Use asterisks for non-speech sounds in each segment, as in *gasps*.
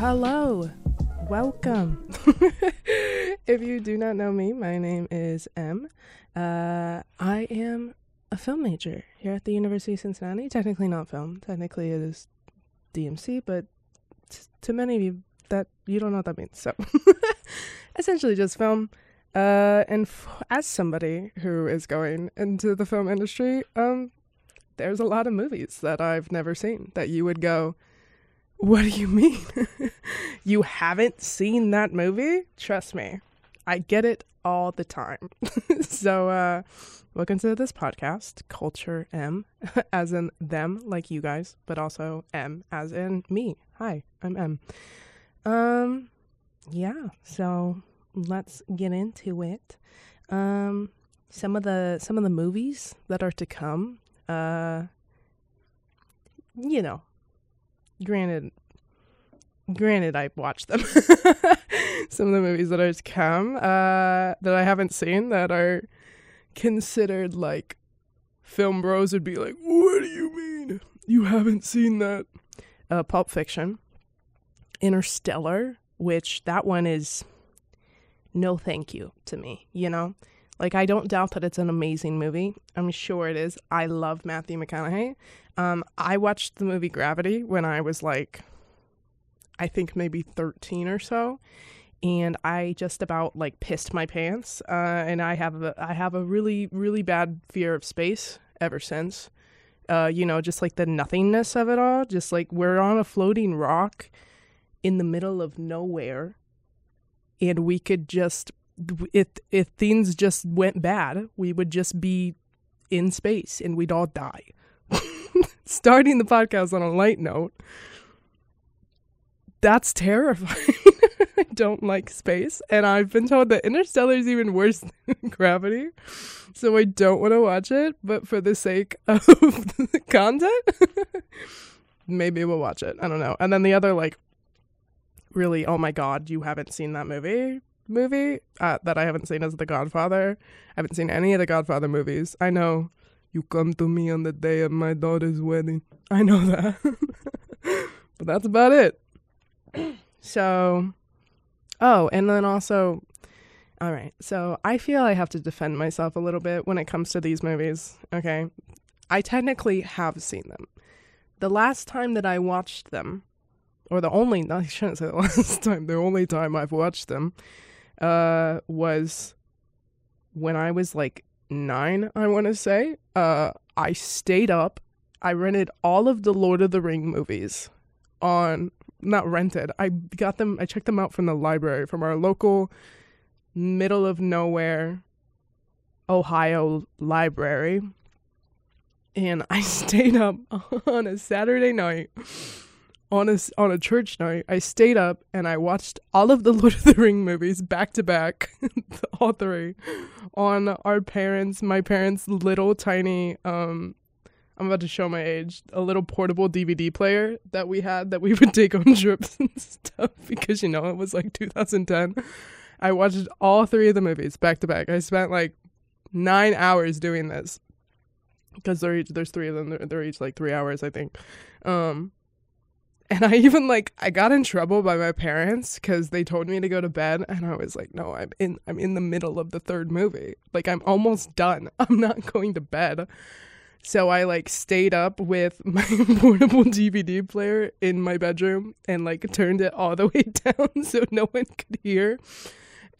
Hello, welcome. *laughs* if you do not know me, my name is M. Uh, I am a film major here at the University of Cincinnati. Technically not film. Technically it is DMC, but t- to many of you, that you don't know what that means. So, *laughs* essentially, just film. Uh, and f- as somebody who is going into the film industry, um, there's a lot of movies that I've never seen that you would go, What do you mean? *laughs* you haven't seen that movie? Trust me, I get it all the time. *laughs* so, uh, welcome to this podcast, Culture M, *laughs* as in them, like you guys, but also M, as in me. Hi, I'm M. Um, yeah, so let's get into it. Um, some of the some of the movies that are to come uh you know granted granted i watched them. *laughs* Some of the movies that are to come uh that i haven't seen that are considered like film bros would be like what do you mean? You haven't seen that? Uh pulp fiction interstellar which that one is no thank you to me you know like, I don't doubt that it's an amazing movie. I'm sure it is. I love Matthew McConaughey. Um, I watched the movie Gravity when I was like, I think maybe 13 or so. And I just about like pissed my pants. Uh, and I have a, I have a really, really bad fear of space ever since. Uh, you know, just like the nothingness of it all. Just like we're on a floating rock in the middle of nowhere. And we could just if if things just went bad, we would just be in space and we'd all die. *laughs* Starting the podcast on a light note, that's terrifying. *laughs* I don't like space, and I've been told that Interstellar is even worse *laughs* than Gravity, so I don't want to watch it. But for the sake of the content, maybe we'll watch it. I don't know. And then the other like, really, oh my god, you haven't seen that movie? Movie uh, that I haven't seen is The Godfather. I haven't seen any of the Godfather movies. I know you come to me on the day of my daughter's wedding. *laughs* I know that. *laughs* but that's about it. *clears throat* so, oh, and then also, all right. So I feel I have to defend myself a little bit when it comes to these movies. Okay. I technically have seen them. The last time that I watched them, or the only, *laughs* I shouldn't say the last time, the only time I've watched them uh, was when I was like nine, I want to say. Uh, I stayed up. I rented all of the Lord of the Ring movies on, not rented. I got them, I checked them out from the library, from our local middle of nowhere Ohio library. And I *laughs* stayed up on a Saturday night on a on a church night, I stayed up and I watched all of the *laughs* Lord of the Ring movies back to back, *laughs* all three, on our parents, my parents' little tiny. Um, I'm about to show my age. A little portable DVD player that we had that we *laughs* would take on trips and stuff because you know it was like 2010. I watched all three of the movies back to back. I spent like nine hours doing this because each, there's three of them. They're, they're each like three hours, I think. Um, and I even like I got in trouble by my parents cuz they told me to go to bed and I was like, "No, I'm in I'm in the middle of the third movie. Like I'm almost done. *laughs* I'm not going to bed." So I like stayed up with *laughs* my portable DVD player in my bedroom and like turned it all the way *laughs* down so no one could hear.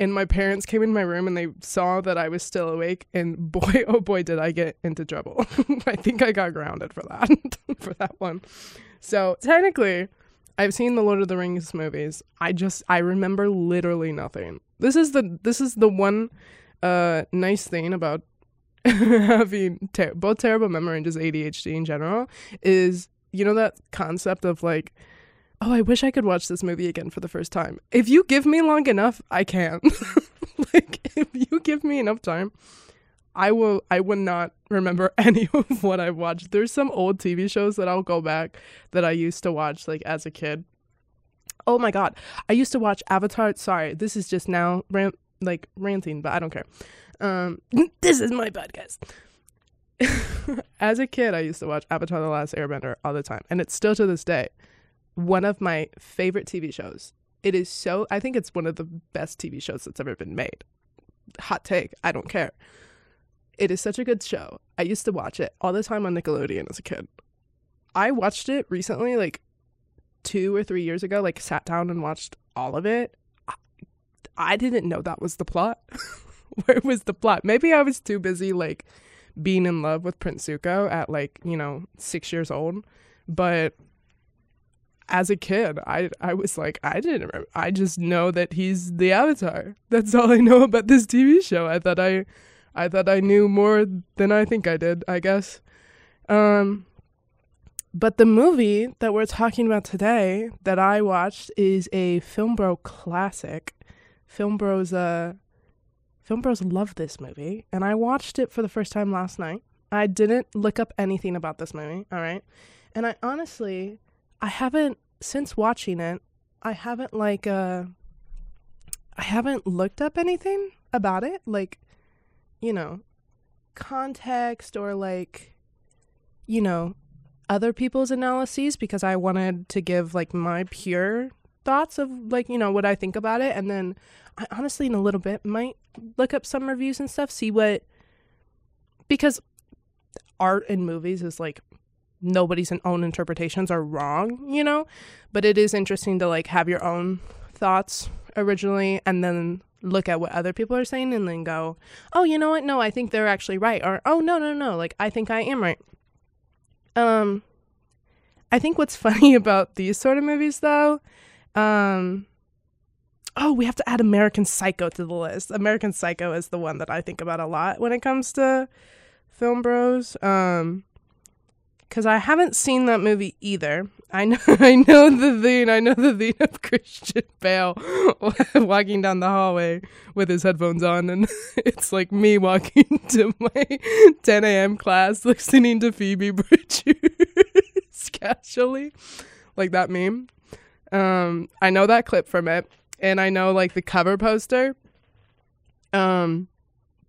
And my parents came in my room and they saw that I was still awake and boy *laughs* oh boy did I get into trouble. *laughs* I think I got grounded for that *laughs* for that one. So technically, I've seen the Lord of the Rings movies. I just I remember literally nothing. This is the this is the one uh nice thing about having ter- both terrible memory and just ADHD in general is you know that concept of like oh I wish I could watch this movie again for the first time. If you give me long enough, I can. *laughs* like if you give me enough time, I will I would not remember *laughs* any of what I've watched. There's some old TV shows that I'll go back that I used to watch like as a kid. Oh my god. I used to watch Avatar. Sorry, this is just now rant like ranting, but I don't care. Um *laughs* this is my podcast. as a kid, I used to watch Avatar: The Last Airbender all the time, and it's still to this day one of my favorite TV shows. It is so. I think it's one of the best TV shows that's ever been made. Hot take. I don't care. It is such a good show. I used to watch it all the time on Nickelodeon as a kid. I watched it recently, like two or three years ago. Like sat down and watched all of it. I, didn't know that was the plot. *laughs* Where was the plot? Maybe I was too busy like being in love with Prince Zuko at like, you know, six years old. But as a kid, I I was like, I didn't remember. I just know that he's the Avatar. That's all I know about this TV show. I thought I I thought I knew more than I think I did, I guess. Um but the movie that we're talking about today that I watched is a Film Bro classic. Film Bros uh Film Bros love this movie, and I watched it for the first time last night. I didn't look up anything about this movie, all right? And I honestly, I haven't since watching it, I haven't like uh I haven't looked up anything about it, like you know, context or like you know, other people's analyses because I wanted to give like my pure thoughts of like, you know, what I think about it. And then I honestly in a little bit might look up some reviews and stuff, see what because art in movies is like nobody's own interpretations are wrong, you know? But it is interesting to like have your own thoughts originally and then look at what other people are saying and then go, "Oh, you know what? No, I think they're actually right." Or, "Oh, no, no, no, like I think I am right." Um I think what's *laughs* funny about these sort of movies though, um oh, we have to add American Psycho to the list. American Psycho is the one that I think about a lot when it comes to film bros. Um, because I haven't seen that movie either. I know, *laughs* I know the theme. I know the theme of Christian Bale *laughs* walking down the hallway with his headphones on, and *laughs* it's like me walking to my 10 a.m. class, listening to Phoebe Bridgers casually, like that meme. Um, I know that clip from it and I know like the cover poster. Um,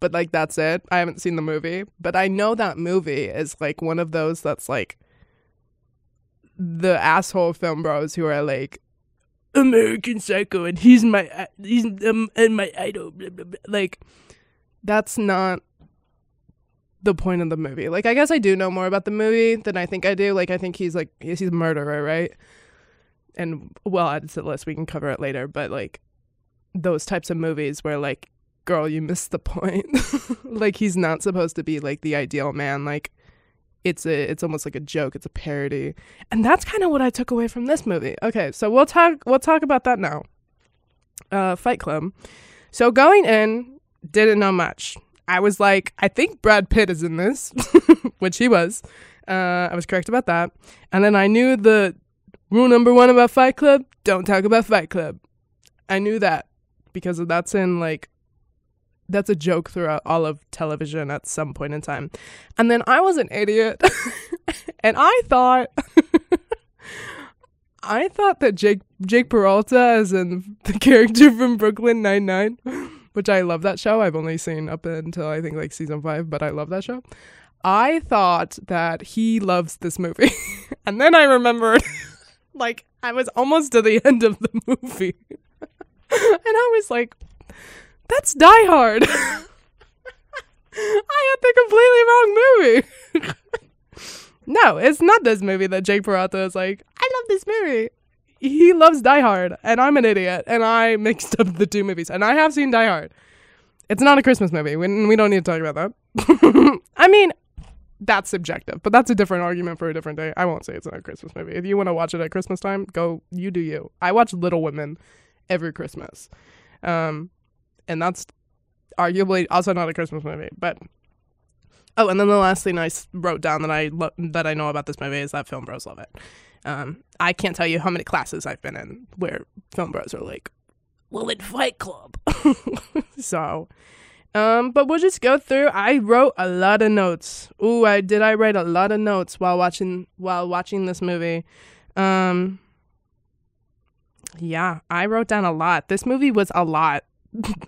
but like that's it. I haven't seen the movie, but I know that movie is like one of those that's like the asshole film bros who are like American Psycho and he's my he's um, and my idol. Blah, blah, blah. Like that's not the point of the movie. Like I guess I do know more about the movie than I think I do. Like I think he's like he's a murderer, right? and well added to the list we can cover it later but like those types of movies where like girl you missed the point. *laughs* Like he's not supposed to be like the ideal man. Like it's a it's almost like a joke. It's a parody. And that's kind of what i took away from this movie. Okay so we'll talk we'll talk about that now. Uh fight club. So going in didn't know much. I was like i think brad pitt is in this *laughs* which he was. Uh, I was correct about that. And then I knew the Rule number one about Fight Club don't talk about Fight Club. I knew that because that's in like, that's a joke throughout all of television at some point in time. And then I was an idiot *laughs* and I thought. *laughs* I thought that Jake Jake Peralta, as in the character from Brooklyn Nine Nine, which I love that show. I've only seen up until I think like season five, but I love that show. I thought that he loves this movie, *laughs* and then I remembered like I was almost to the end of the movie. and I was like, that's Die Hard. *laughs* I had the completely wrong movie. *laughs* no, it's not this movie that Jake Peralta is like, I love this movie. He loves Die Hard, and I'm an idiot, and I *laughs* mixed up the two movies. And I have seen Die Hard. It's not a Christmas movie. We, we don't need to talk about that. I mean, that's subjective, but that's a different argument for a different day. I won't say it's not a Christmas movie. If you want to watch it at Christmas time, go. You do you. I watch Little Women every Christmas, um, and that's arguably also not a Christmas movie. But oh, and then the last thing I wrote down that I lo- that I know about this movie is that film bros love it. Um, I can't tell you how many classes I've been in where film bros are like, "Well, in Fight Club," *laughs* so um, but we'll just go through. I wrote a lot of notes. Ooh, I did. I write a lot of notes while watching while watching this movie. Um, yeah, I wrote down a lot. This movie was a lot.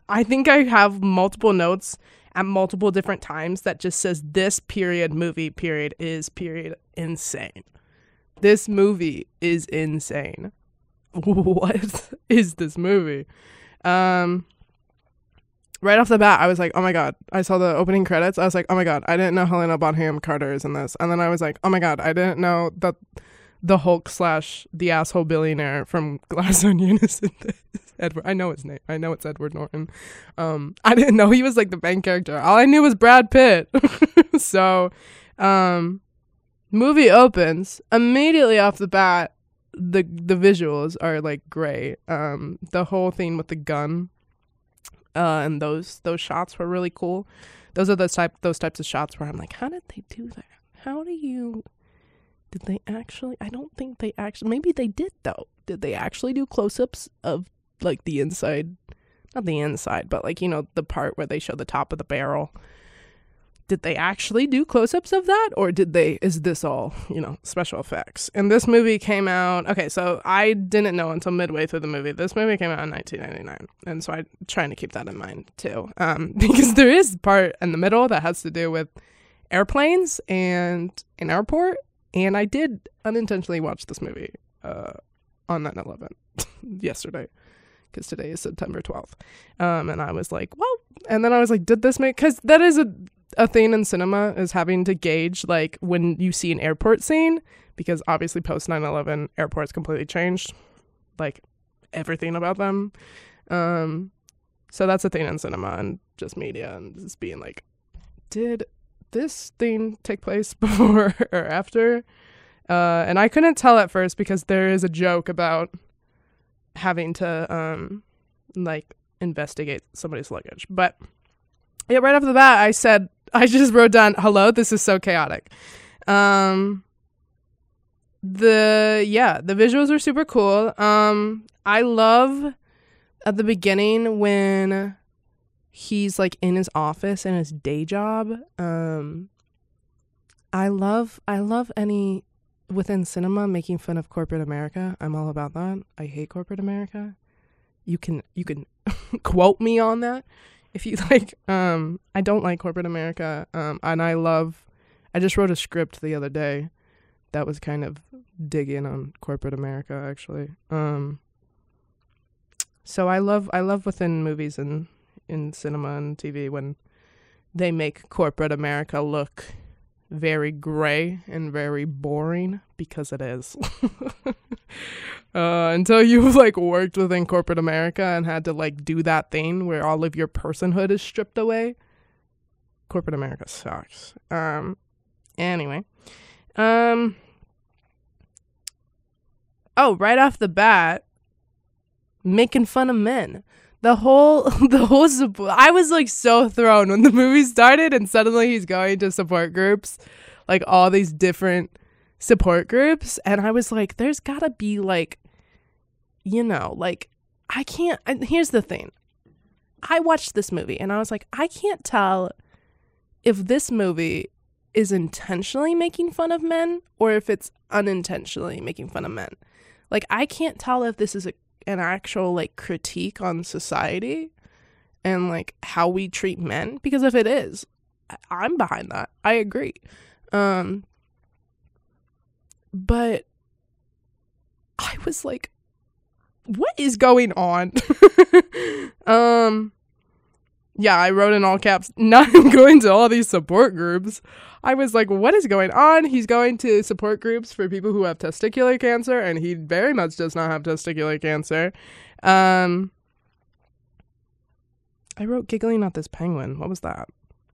I think I have multiple notes at multiple different times that just says this period movie period is period insane. This movie is insane. *laughs* what is this movie? Um right off the bat, I was like, oh my God. I saw the opening credits. I was like, oh my God, I didn't know Helena Bonham Carter is in this. And then I was like, oh my God, I didn't know that the Hulk slash the asshole billionaire from *laughs* Glass Onion is in this. Edward, I know his name. I know it's Edward Norton. Um, *laughs* I didn't know he was like the main character. All I knew was Brad Pitt. *laughs* so, um, movie opens immediately off the bat. The the visuals are like great. Um, the whole thing with the gun uh, and those those shots were really cool. Those are those type those types of shots where I'm like, how did they do that? How do you? Did they actually? I don't think they actually. Maybe they did though. Did they actually do close-ups of like the inside? Not the inside, but like you know the part where they show the top of the barrel. Did they actually do close-ups of that or did they is this all you know special effects? And this movie came out okay so i didn't know until midway through the movie. This movie came out in 1999 and so i'm trying to keep that in mind too. Um, *laughs* because there is part in the middle that has to do with airplanes and an airport and i did unintentionally watch this movie uh, on 9-11 *laughs* yesterday because today is September 12th. Um, and I was like, well, and then I was like, did this make, because that is a a thing in cinema is having to gauge like when you see an airport scene because obviously post 9/11 airports completely changed like everything about them. Um so that's a thing in cinema and just media and just being like did this thing take place *laughs* before or after? Uh and I couldn't tell at first because there is a joke about having to um like investigate somebody's luggage. But yeah, right off the bat, I said *laughs* I just wrote down, hello, this is so chaotic. Um, the, yeah, the visuals are super cool. Um, I love at the beginning when he's like in his office in his day job. Um, I love, I love any within cinema making fun of corporate America. I'm all about that. I hate corporate America. You can, you can *laughs* quote me on that if you *laughs* like um I don't like corporate America um and I love I just wrote a script the other day that was kind of digging on corporate America actually. Um so I love I love within movies and in cinema and TV when they make corporate America look very gray and very boring because it is. *laughs* uh, until you've like worked within corporate America and had to like do that thing where all of your personhood is stripped away. Corporate America sucks. Um, anyway, um, oh, right off the bat, making fun of men. The whole, *laughs* the whole, support I was like so thrown when the movie started and suddenly he's going to support groups, like all these different support groups. And I was like, there's gotta be like you know, like I can't. And here's the thing I watched this movie and I was like, I can't tell if this movie is intentionally making fun of men or if it's unintentionally making fun of men. Like, I can't tell if this is a, an actual like critique on society and like how we treat men because if it is, I'm behind that. I agree. Um, but I was like, what is going on? *laughs* um yeah, I wrote in all caps, *laughs* not going to all these support groups. I was like, what is going on? He's going to support groups for people who have testicular cancer, and he very much does not have testicular cancer. Um, I wrote giggling at this penguin. What was that?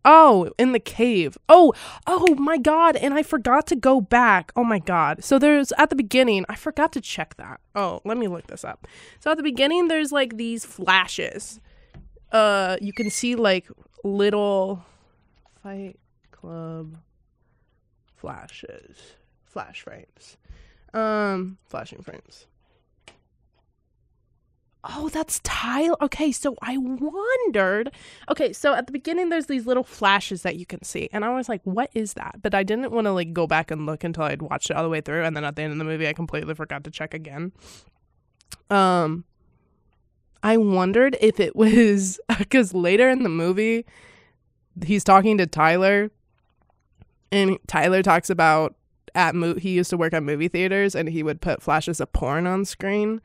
Oh, in the cave. Oh, oh my god, and I forgot to go back. Oh my god. So there's at the beginning, I forgot to check that. Oh, let me look this up. So at the beginning there's like these flashes. Uh you can see like little Fight Club flashes. Flash frames. Um flashing frames. Oh, that's Tyler. Okay, so I wondered. Okay, so at the beginning, there's these little flashes that you can see, and I was like, "What is that?" But I didn't want to like go back and look until I'd watched it all the way through, and then at the end of the movie, I completely forgot to check again. Um, I wondered if it was *laughs* because later in the movie, he's talking to Tyler, and Tyler talks about at mo- he used to work at movie theaters, and he would put flashes of porn on screen,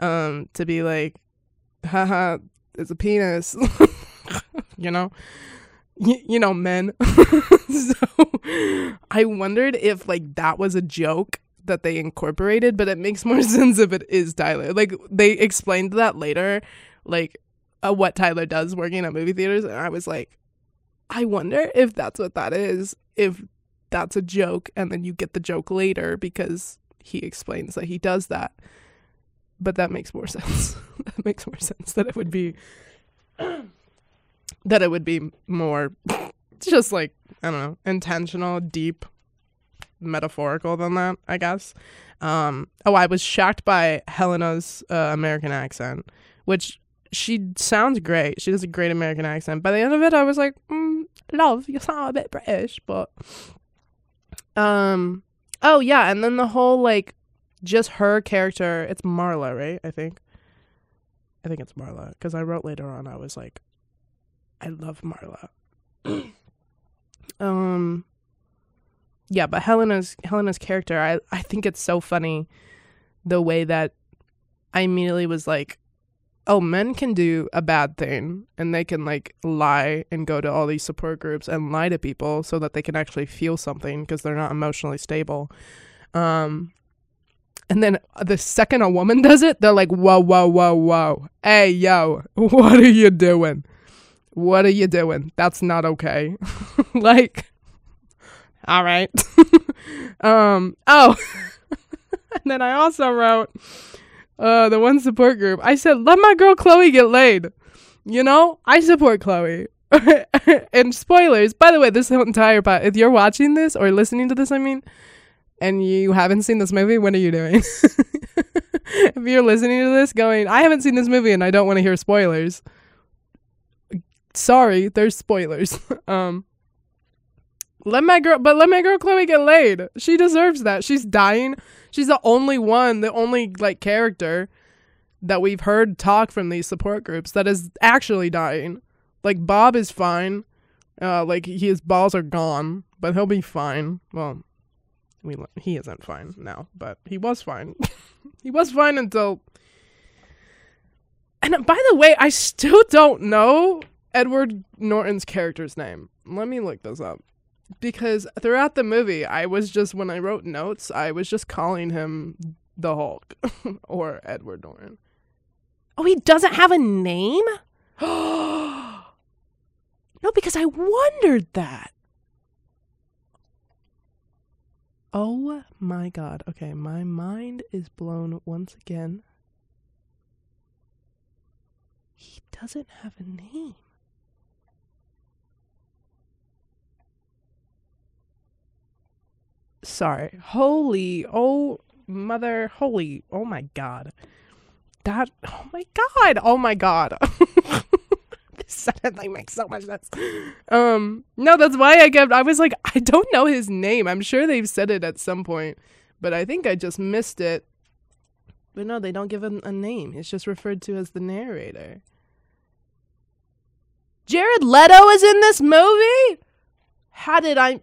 um, to be like, haha, it's a penis, *laughs* you know, y- you know, men. *laughs* so I wondered if like that was a joke that they incorporated, but it makes *laughs* more sense if it is Tyler. Like they explained that later, like uh, what Tyler does working at movie theaters, and I was like, I wonder if that's what that is. If that's a joke, and then you get the joke later because he explains that he does that. But that makes more *laughs* sense. that makes more sense that it would be *clears throat* that it would be more *laughs* just like I don't know, intentional, deep, metaphorical than that, I guess. Um, oh, I was shocked by Helena's uh, American accent, which she sounds great. She does a great American accent. By the end of it, I was like, mm, "Love, you sound a bit British," but um, oh yeah, and then the whole like, just her character. It's Marla, right? I think. I think it's Marla because I wrote later on. I was like, I love Marla. *clears throat* um yeah, but Helena's Helena's character, I I think it's so funny the way that I immediately was like, oh, men can do a bad thing and they can like lie and go to all these support groups and lie to people so that they can actually feel something because they're not emotionally stable. Um and then the second a woman *laughs* does it, they're like, whoa, whoa, whoa, whoa. Hey, yo, *laughs* what are you doing? What are you doing? That's not okay. *laughs* like, all right. *laughs* um, oh, *laughs* and then I also wrote, uh, the one support group. I said, let my girl Chloe get laid. You know, I support Chloe. *laughs* and spoilers, by the way, this entire part, if you're watching this or listening to this, I mean, and you haven't seen this movie, what are you doing? if you're listening to this going, I haven't seen this movie and I don't want to hear spoilers. Sorry, there's spoilers. um let my girl but let my girl Chloe get laid. She deserves that. She's dying. She's the only one, the only like character that we've heard talk from these support groups that is actually dying. Like Bob is fine. Uh like his balls are gone, but he'll be fine. Well, we he isn't fine now, but he was fine. *laughs* he was fine until. And by the way, I still don't know Edward Norton's character's name. Let me look this up. Because throughout the movie, I was just, when I wrote notes, I was just calling him the Hulk *laughs* or Edward Norton. Oh, he doesn't have a name? *gasps* no, because I wondered that. Oh my god. Okay, my mind is blown once again. He doesn't have a name. Sorry. Holy, oh, mother, holy, oh my god. That, oh my god, oh my god. *laughs* this suddenly makes so much sense. Um, no, that's why I kept, I was like, I don't know his name. I'm sure they've said it at some point, but I think I just missed it. But no, they don't give him a name. It's just referred to as the narrator. Jared Leto is in this movie? How did I?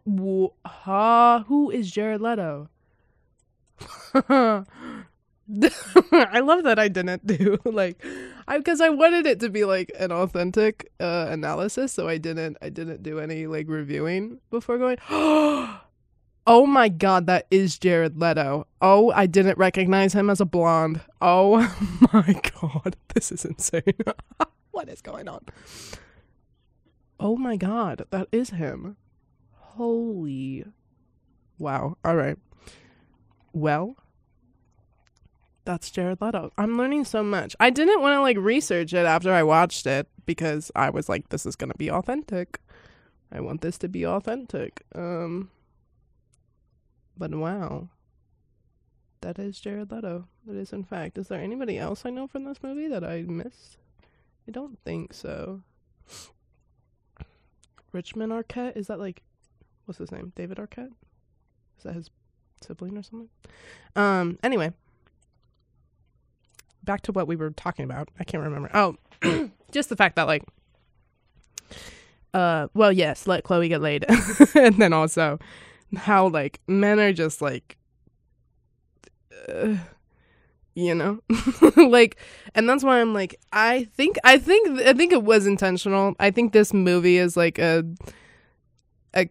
Uh, who is Jared Leto? *laughs* I love that I didn't do *laughs* like I because I wanted it to be like an authentic uh, analysis, so I didn't I didn't do any like reviewing before going. *gasps* oh my god, that is Jared Leto. Oh, I didn't recognize him as a blonde. Oh *laughs* my god, this is insane. what is going on? Oh my god, that is him. Holy. Wow. All right. Well, that's Jared Leto. I'm learning so much. I didn't want to like research it after I watched it because I was like, this is gonna be authentic. I want this to be authentic. Um But wow. That is Jared Leto. That is in fact. Is there anybody else I know from this movie that I missed? I don't think so. Richmond Arquette? Is that like what's his name? David Arquette? Is that his sibling or something? Um anyway back to what we were talking about. I can't remember. Oh, *clears throat* just the fact that like uh well yes let chloe get laid *laughs* and then also how like men are just like uh, you know *laughs* like and that's why i'm like i think i think i think it was intentional i think this movie is like a a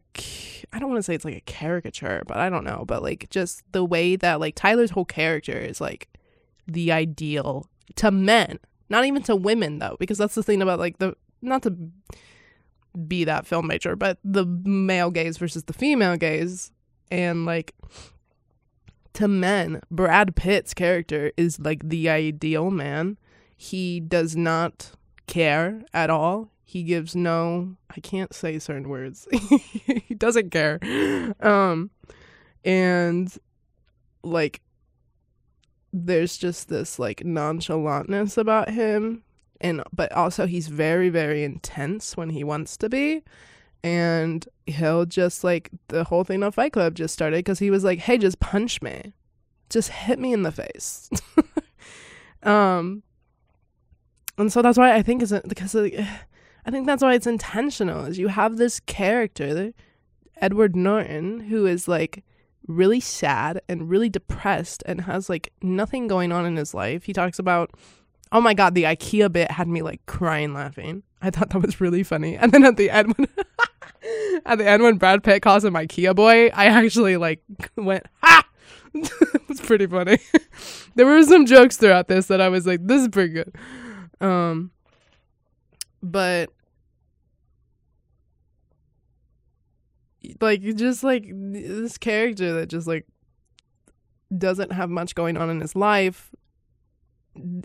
i don't want to say it's like a caricature but i don't know but like just the way that like tyler's whole character is like the ideal to men not even to women though because that's the thing about like the not to be that film major but the male gaze versus the female gaze and like to men, Brad Pitt's character is like the ideal man. He does not care at all. He gives no I can't say certain words. *laughs* he doesn't care. Um and like there's just this like nonchalantness about him and but also he's very very intense when he wants to be and he'll just like the whole thing of Fight Club just started because he was like, "Hey, just punch me, just hit me in the face." *laughs* um, and so that's why I think is because like, I think that's why it's intentional. Is you have this character, Edward Norton, who is like really sad and really depressed and has like nothing going on in his life. He talks about, oh my god, the IKEA bit had me like crying laughing. I thought that was really funny. *laughs* And then at the end when *laughs* at the end when Brad Pitt calls him IKEA boy, I actually like *laughs* went ha. it's pretty funny. there were some jokes throughout this that I was like, this is pretty good. Um, but like just like this character that just like doesn't have much going on in his life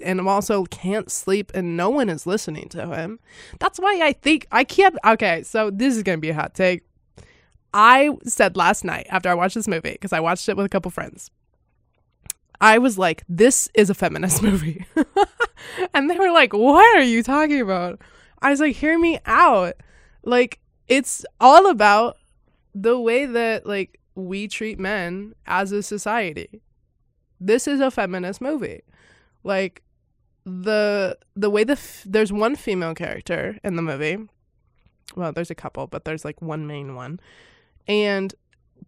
and also can't sleep and no one is listening to him. That's why I think I can't. Okay, so this is going to be a hot take. I said last night after I watched this movie, because I watched it with a couple friends, I was like, this is a feminist *laughs* movie. and they were like, what are you talking about? I was like, hear me out. Like, it's all about the way that, like, we treat men as a society. This is a feminist movie like the the way the f- there's one female character in the movie well there's a couple but there's like one main one and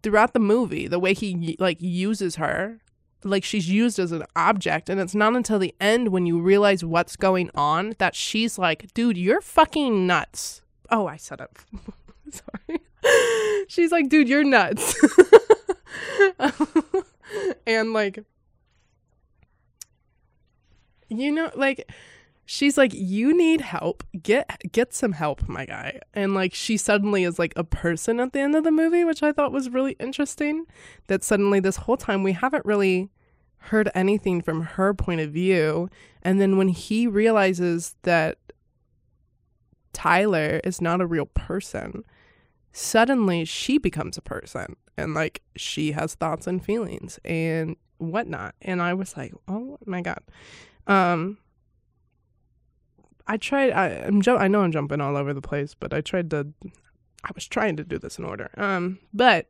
throughout the movie the way he like uses her like she's used as an object and it's not until the end when you realize what's going on that she's like dude you're fucking nuts. Oh i said it. *laughs* Sorry. *laughs* She's like dude you're nuts. *laughs* And like you know like she's like you need help. Get get some help my guy. And like she suddenly is like a person at the end of the movie which i thought was really interesting. That suddenly this whole time we haven't really heard anything from her point of view. And then when he realizes that tyler is not a real person suddenly she becomes a person. And like she has thoughts and feelings and whatnot. And i was like oh my god. Um, I tried. I, I'm. Ju- I know I'm jumping all over the place, but I tried to. I was trying to do this in order. Um, but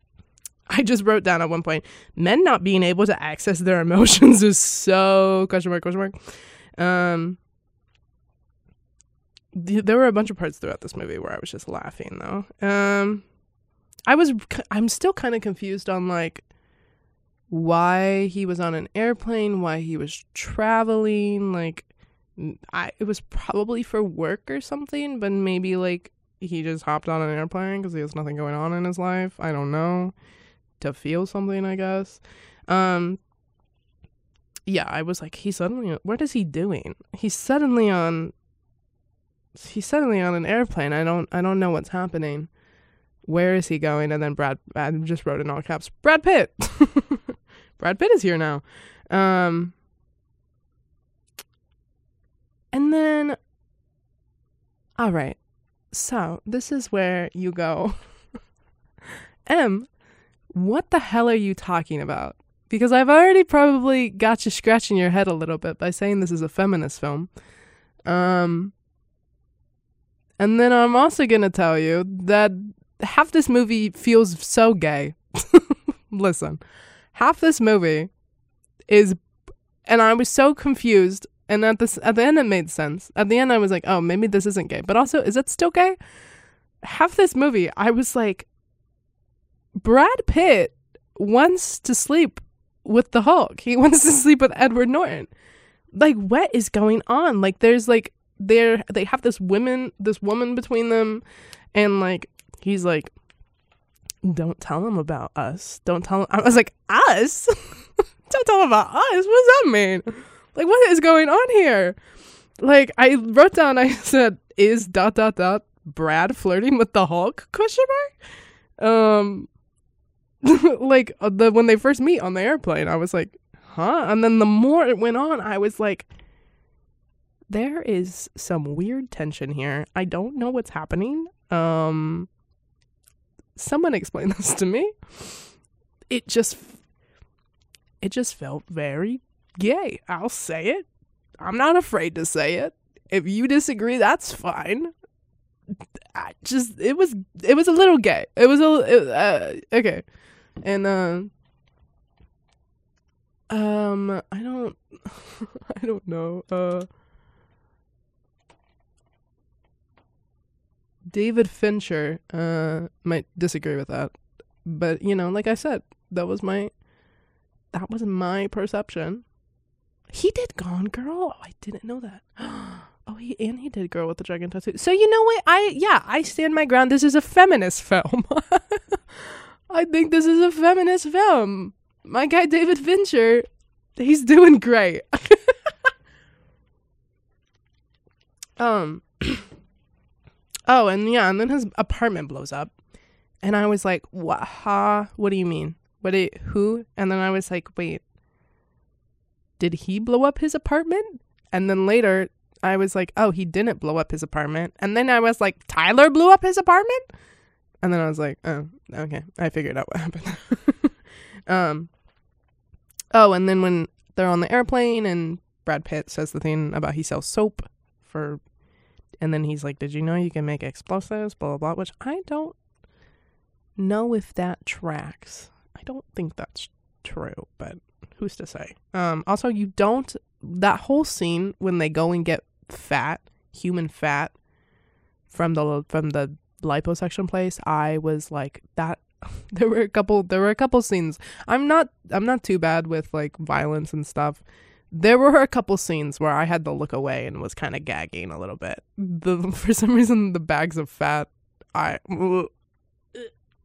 *laughs* I just wrote down at one point, men not being able to access their emotions *laughs* is so question mark question mark. Um, th- there were a bunch of parts throughout this movie where I was just laughing though. Um, I was. I'm still kind of confused on like why he was on an airplane, why he was traveling, like I it was probably for work or something, but maybe like he just hopped on an airplane because he has nothing going on in his life. I don't know. To feel something, I guess. Um yeah, I was like, he's suddenly what is he doing? He's suddenly on he's suddenly on an airplane. I don't I don't know what's happening. Where is he going? And then Brad I just wrote in all caps, Brad Pitt. *laughs* Brad Pitt is here now. Um, and then, all right. So this is where you go. *laughs* M, what the hell are you talking about? Because I've already probably got you scratching your head a little bit by saying this is a feminist film. Um, and then I'm also going to tell you that half this movie feels so gay. *laughs* Listen, half this movie is and I was so confused And at this at the end it made sense. At the end I was like, "Oh, maybe this isn't gay." But also, is it still gay? Half this movie, I was like Brad Pitt wants to sleep with the Hulk. He *laughs* wants to sleep with Edward Norton. Like what is going on? Like there's like there they have this woman this woman between them and like he's like don't tell him about us. Don't tell him. I was like, us? *laughs* don't tell him about us. What does that mean? Like, what is going on here? Like, I wrote down, I *laughs* said, is dot dot dot Brad flirting with the Hulk? Question mark. Um, *laughs* like uh, the when they first meet on the airplane, I was like, huh? And then the more it went on, I was like, there is some weird tension here. I don't know what's happening. Um, someone explain *laughs* this to me. It just it just felt very gay. I'll say it. I'm not afraid to say it. If you disagree, that's fine. I just it was it was a little gay. It was a it, uh, okay, and uh, um I don't *laughs* I don't know. Uh, David Fincher uh might disagree with that, but you know, like I said, that was my that was my perception. He did Gone Girl. Oh, I didn't know that. *gasps* Oh, he and he did Girl with the Dragon Tattoo. So you know what? I yeah, I stand my ground. This is a feminist film. *laughs* I think this is a feminist film. My guy David Fincher, he's doing great. *laughs* um. *clears throat* oh, and yeah, and then his apartment blows up, and I was like, "What? Ha? What do you mean? What? It, who?" And then I was like, "Wait." Did he blow up his apartment? And then later I was like, oh, he didn't blow up his apartment. And then I was like, Tyler blew up his apartment? And then I was like, oh, okay. I figured out what *laughs* happened. um Oh, and then when they're on the airplane and Brad Pitt says the thing about he sells soap for and then he's like, Did you know you can make explosives? Blah blah blah, which I don't know if that tracks. I don't think that's true, but who's to say? Um, also, you don't that whole scene when they go and get fat, human fat from the from the liposuction place. I was like that. *laughs* There were a couple. There were a couple scenes. I'm not. I'm not too bad with like violence and stuff. There were a couple scenes where I had to look away and was kind of gagging a little bit. The *laughs* for some reason the bags of fat. I.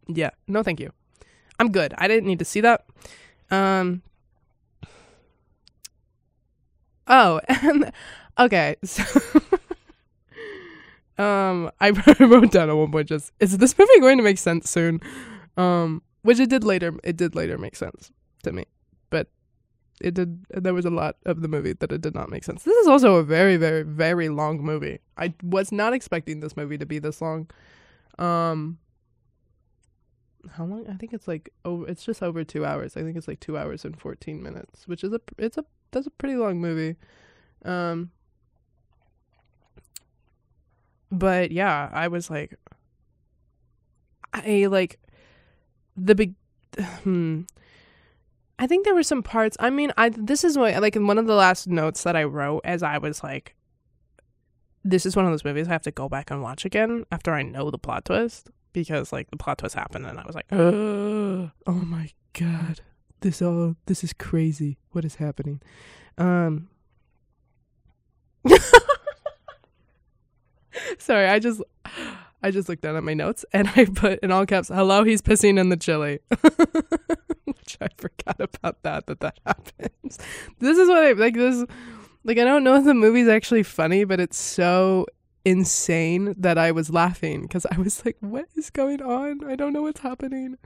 Yeah. No, thank you. I'm good. I didn't need to see that. Um, Oh, *laughs* and okay. So *laughs* um I *laughs* wrote down at one point just is this movie going to make sense soon? Um which it did later it did later make sense to me. But it did there was a lot of the movie that it did not make sense. This is also a very very very long movie. I was not expecting this movie to be this long. Um how long? I think it's like over. It's just over two hours. I think it's like two hours and fourteen minutes, which is a it's a that's a pretty long movie. Um, but yeah, I was like, I like the big. *sighs* Hmm. I think there were some parts. I mean, I this is what like in one of the last notes that I wrote as I was like, this is one of those movies I have to go back and watch again after I know the plot twist because like the plot twist happened and I was like, *gasps* oh my god, this all this is crazy. What is happening? Um *laughs* Sorry, I just I just looked down at my notes and I put in all caps, "Hello, he's pissing in the chili," *laughs* which I forgot about that that that happens. This is what I like. This like I don't know if the movie's actually funny, but it's so insane that I was laughing because I was like, "What is going on? I don't know what's happening."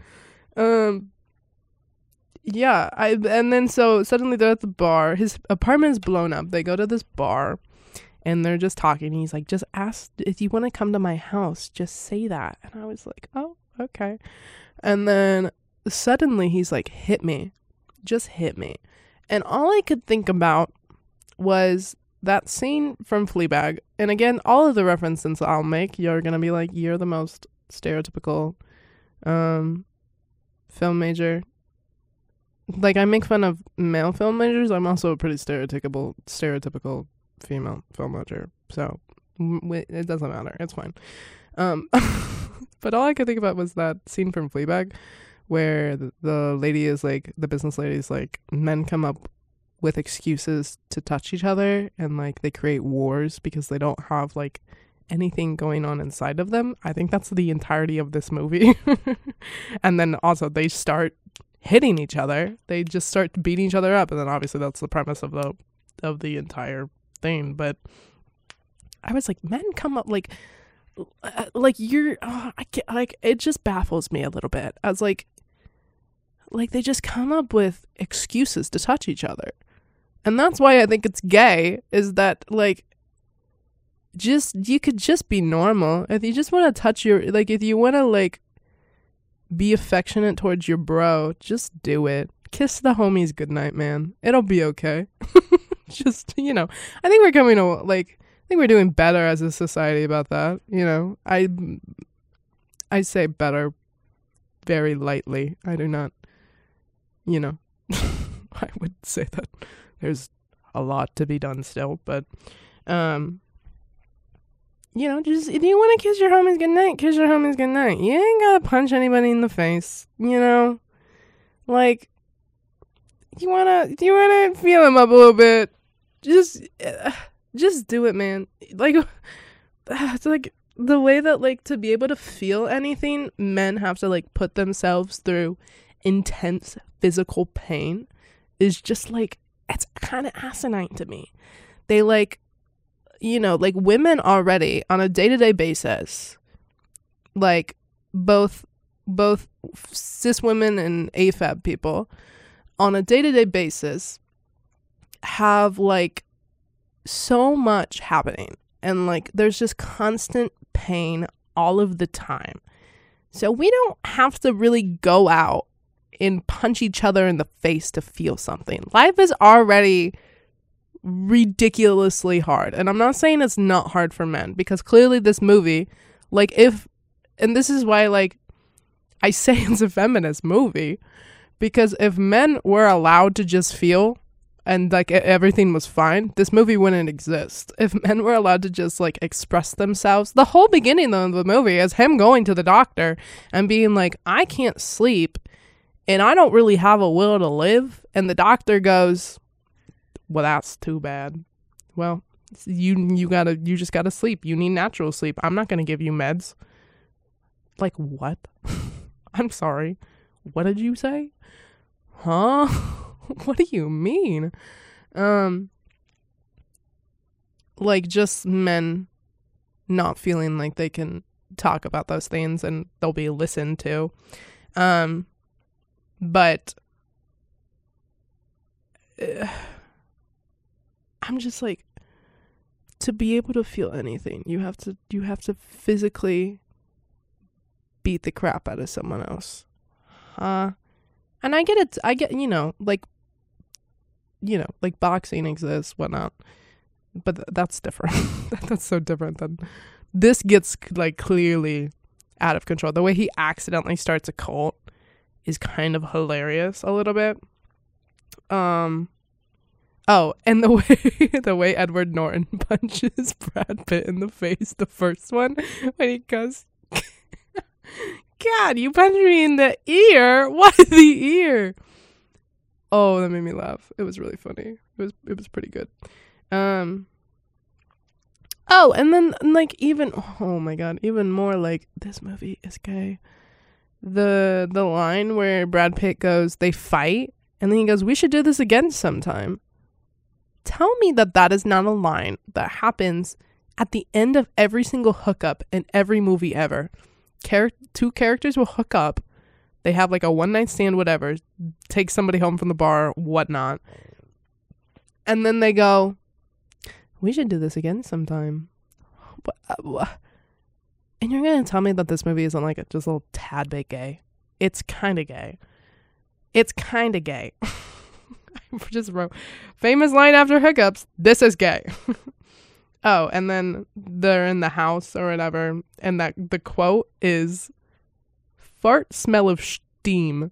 Um, yeah, I and then so suddenly they're at the bar. His apartment is blown up. They go to this bar and they're just talking. He's like, just ask if you want to come to my house, just say that. And I was like, oh, okay. And then suddenly he's like, hit me, just hit me. And all I could think about was that scene from Fleabag. And again, all of the references I'll make, you're going to be like, you're the most stereotypical um, film major like I make fun of male film majors. I'm also a pretty stereotypical stereotypical female film major. So it doesn't matter. It's fine. Um, *laughs* but all I could think about was that scene from Fleabag, where the, the lady is like the business lady is like men come up with excuses to touch each other and like they create wars because they don't have like anything going on inside of them. I think that's the entirety of this movie. *laughs* and then also they start hitting each other. They just start beating each other up and then obviously that's the premise of the of the entire thing, but I was like men come up like uh, like you're uh, I can't, like it just baffles me a little bit. I was like like they just come up with excuses to touch each other. And that's why I think it's gay is that like just you could just be normal. If you just want to touch your like if you want to like be affectionate towards your bro, just do it. Kiss the homies goodnight, man. It'll be okay. *laughs* just, you know, I think we're coming to like I think we're doing better as a society about that, you know. I I say better very lightly. I do not you know, *laughs* I would say that there's a lot to be done still, but um you know, just if you want to kiss your homies goodnight, kiss your homies goodnight. You ain't gotta punch anybody in the face, you know. Like, you wanna, you wanna feel them up a little bit. Just, uh, just do it, man. Like, *sighs* it's like the way that like to be able to feel anything, men have to like put themselves through intense physical pain is just like it's kind of asinine to me. They like you know, like women already on a day-to-day basis like both both cis women and AFAB people on a day-to-day basis have like so much happening and like there's just constant pain all of the time. So we don't have to really go out and punch each other in the face to feel something. Life is already ridiculously hard. And I'm not saying it's not hard for men because clearly this movie, like if and this is why like I say *laughs* it's a feminist movie because if men were allowed to just feel and like everything was fine, this movie wouldn't exist. If *laughs* men were allowed to just like express themselves, the whole beginning of the movie is him going to the doctor and being like, I can't sleep and I don't really have a will to live. And the doctor goes, Well, that's too bad. Well, you you gotta you just gotta sleep. You need natural sleep. I'm not gonna give you meds. Like what? *laughs* I'm sorry. What did you say? Huh? *laughs* what do you mean? Um like just men not feeling like they can talk about those things and they'll be listened to. Um but uh, I'm just like to be able to feel anything, you have to you have to physically beat the crap out of someone else. Huh? And I get it I get you know, like you know, like boxing exists, whatnot. But th- that's different. *laughs* that's so different than this gets like clearly out of control. The way he accidentally starts a cult is kind of hilarious a little bit. Um Oh, and the *laughs* way the way Edward Norton *laughs* punches Brad Pitt in the face, the first one, when he goes, *laughs* God, you punched me in the ear. What the ear? Oh, that made me laugh. It was really funny. It was it was pretty good. Um. Oh, and then like even oh my god, even more like this movie is gay. The the line where Brad Pitt goes, they fight, and then he goes, "We should do this again sometime." Tell me that that is not a line that happens at the end of every single hookup in every movie ever. Char- two characters will hook up. They have like a one night stand, whatever, take somebody home from the bar, whatnot. And then they go, We should do this again sometime. And you're going to tell me that this movie isn't like just a little tad bit gay? It's kind of gay. It's kind of gay. *laughs* *laughs* just wrote famous line after hiccups. This is gay. *laughs* oh, and then they're in the house or whatever, and that the quote is "fart smell of steam."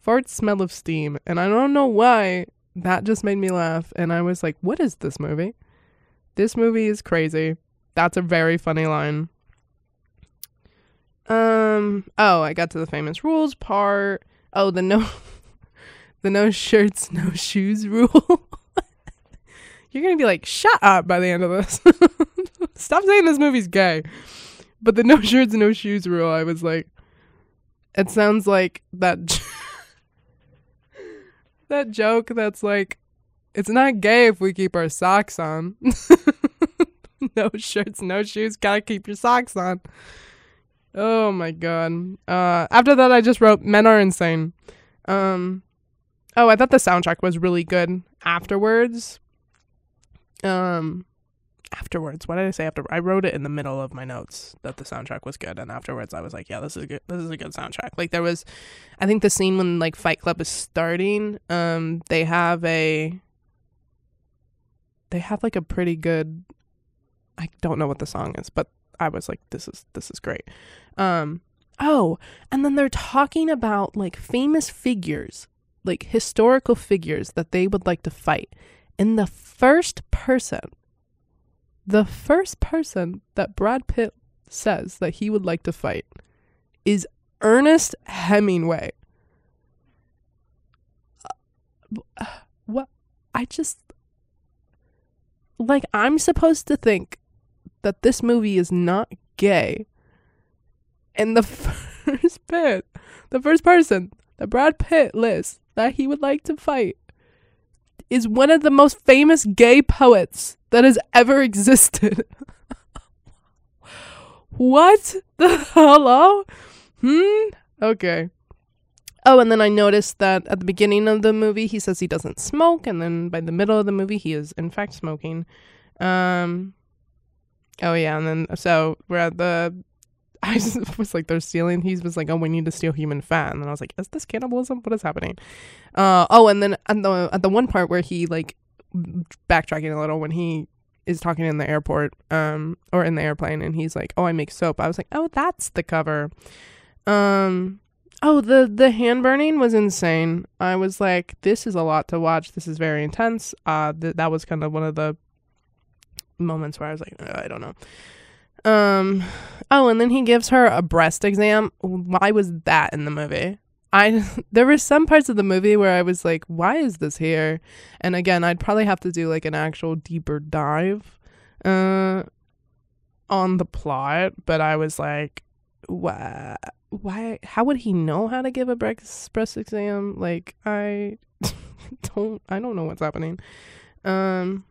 Fart smell of steam. And I don't know why that just made me laugh. And I was like, what is this movie? This movie is crazy. That's a very funny line. Um, oh, I got to the famous rules part. Oh, the no *laughs* the no shirts, no shoes rule. *laughs* You're gonna be like, shut up by the end of this. *laughs* Stop saying this movie's gay. But the no shirts, no shoes rule, I was like, it sounds like that *laughs* that joke that's like, it's not gay if we keep our socks on. no shirts, no shoes, gotta keep your socks on. Oh my god. Uh after that I just wrote Men Are Insane. Um Oh, I thought the soundtrack was really good afterwards. Um afterwards, what did I say after I wrote it in the middle of my notes that the soundtrack was good and afterwards I was like, yeah, this is a good. This is a good soundtrack. Like there was I think the scene when like Fight Club is starting, um they have a they have like a pretty good I don't know what the song is, but I was like this is this is great. Um oh, and then they're talking about like famous figures, like historical figures that they would like to fight. And the first person the first person that Brad Pitt says that he would like to fight is Ernest Hemingway. Uh, what I just like I'm supposed to think that this movie is not gay. And the *laughs* first bit, the first person that Brad Pitt lists that he would like to fight is one of the most famous gay poets that has ever existed. *laughs* what the hello? Hmm? Okay. Oh, and then I noticed that at the beginning of the movie he says he doesn't smoke, and then by the middle of the movie he is in fact smoking. Um Oh yeah, and then so we're at the I *laughs* was like, they're stealing. He was like, oh, we need to steal human fat, and then I was like, is this cannibalism? What is happening? Uh, oh, and then at the at the one part where he like backtracking a little when he is talking in the airport, um, or in the airplane, and he's like, oh, I make soap. I was like, oh, that's the cover. Um, oh, the the hand burning was insane. I was like, this is a lot to watch. This is very intense. Uh, th- that was kind of one of the moments where I was like, I don't know. Um, oh, and then he gives her a breast exam. Why was that in the movie? I *laughs* there were some parts of the movie where I was like, why is this here? And again, I'd probably have to do like an actual deeper dive uh on the plot, but I was like, why why how would he know how to give a breast breast exam? Like I *laughs* don't I don't know what's happening. Um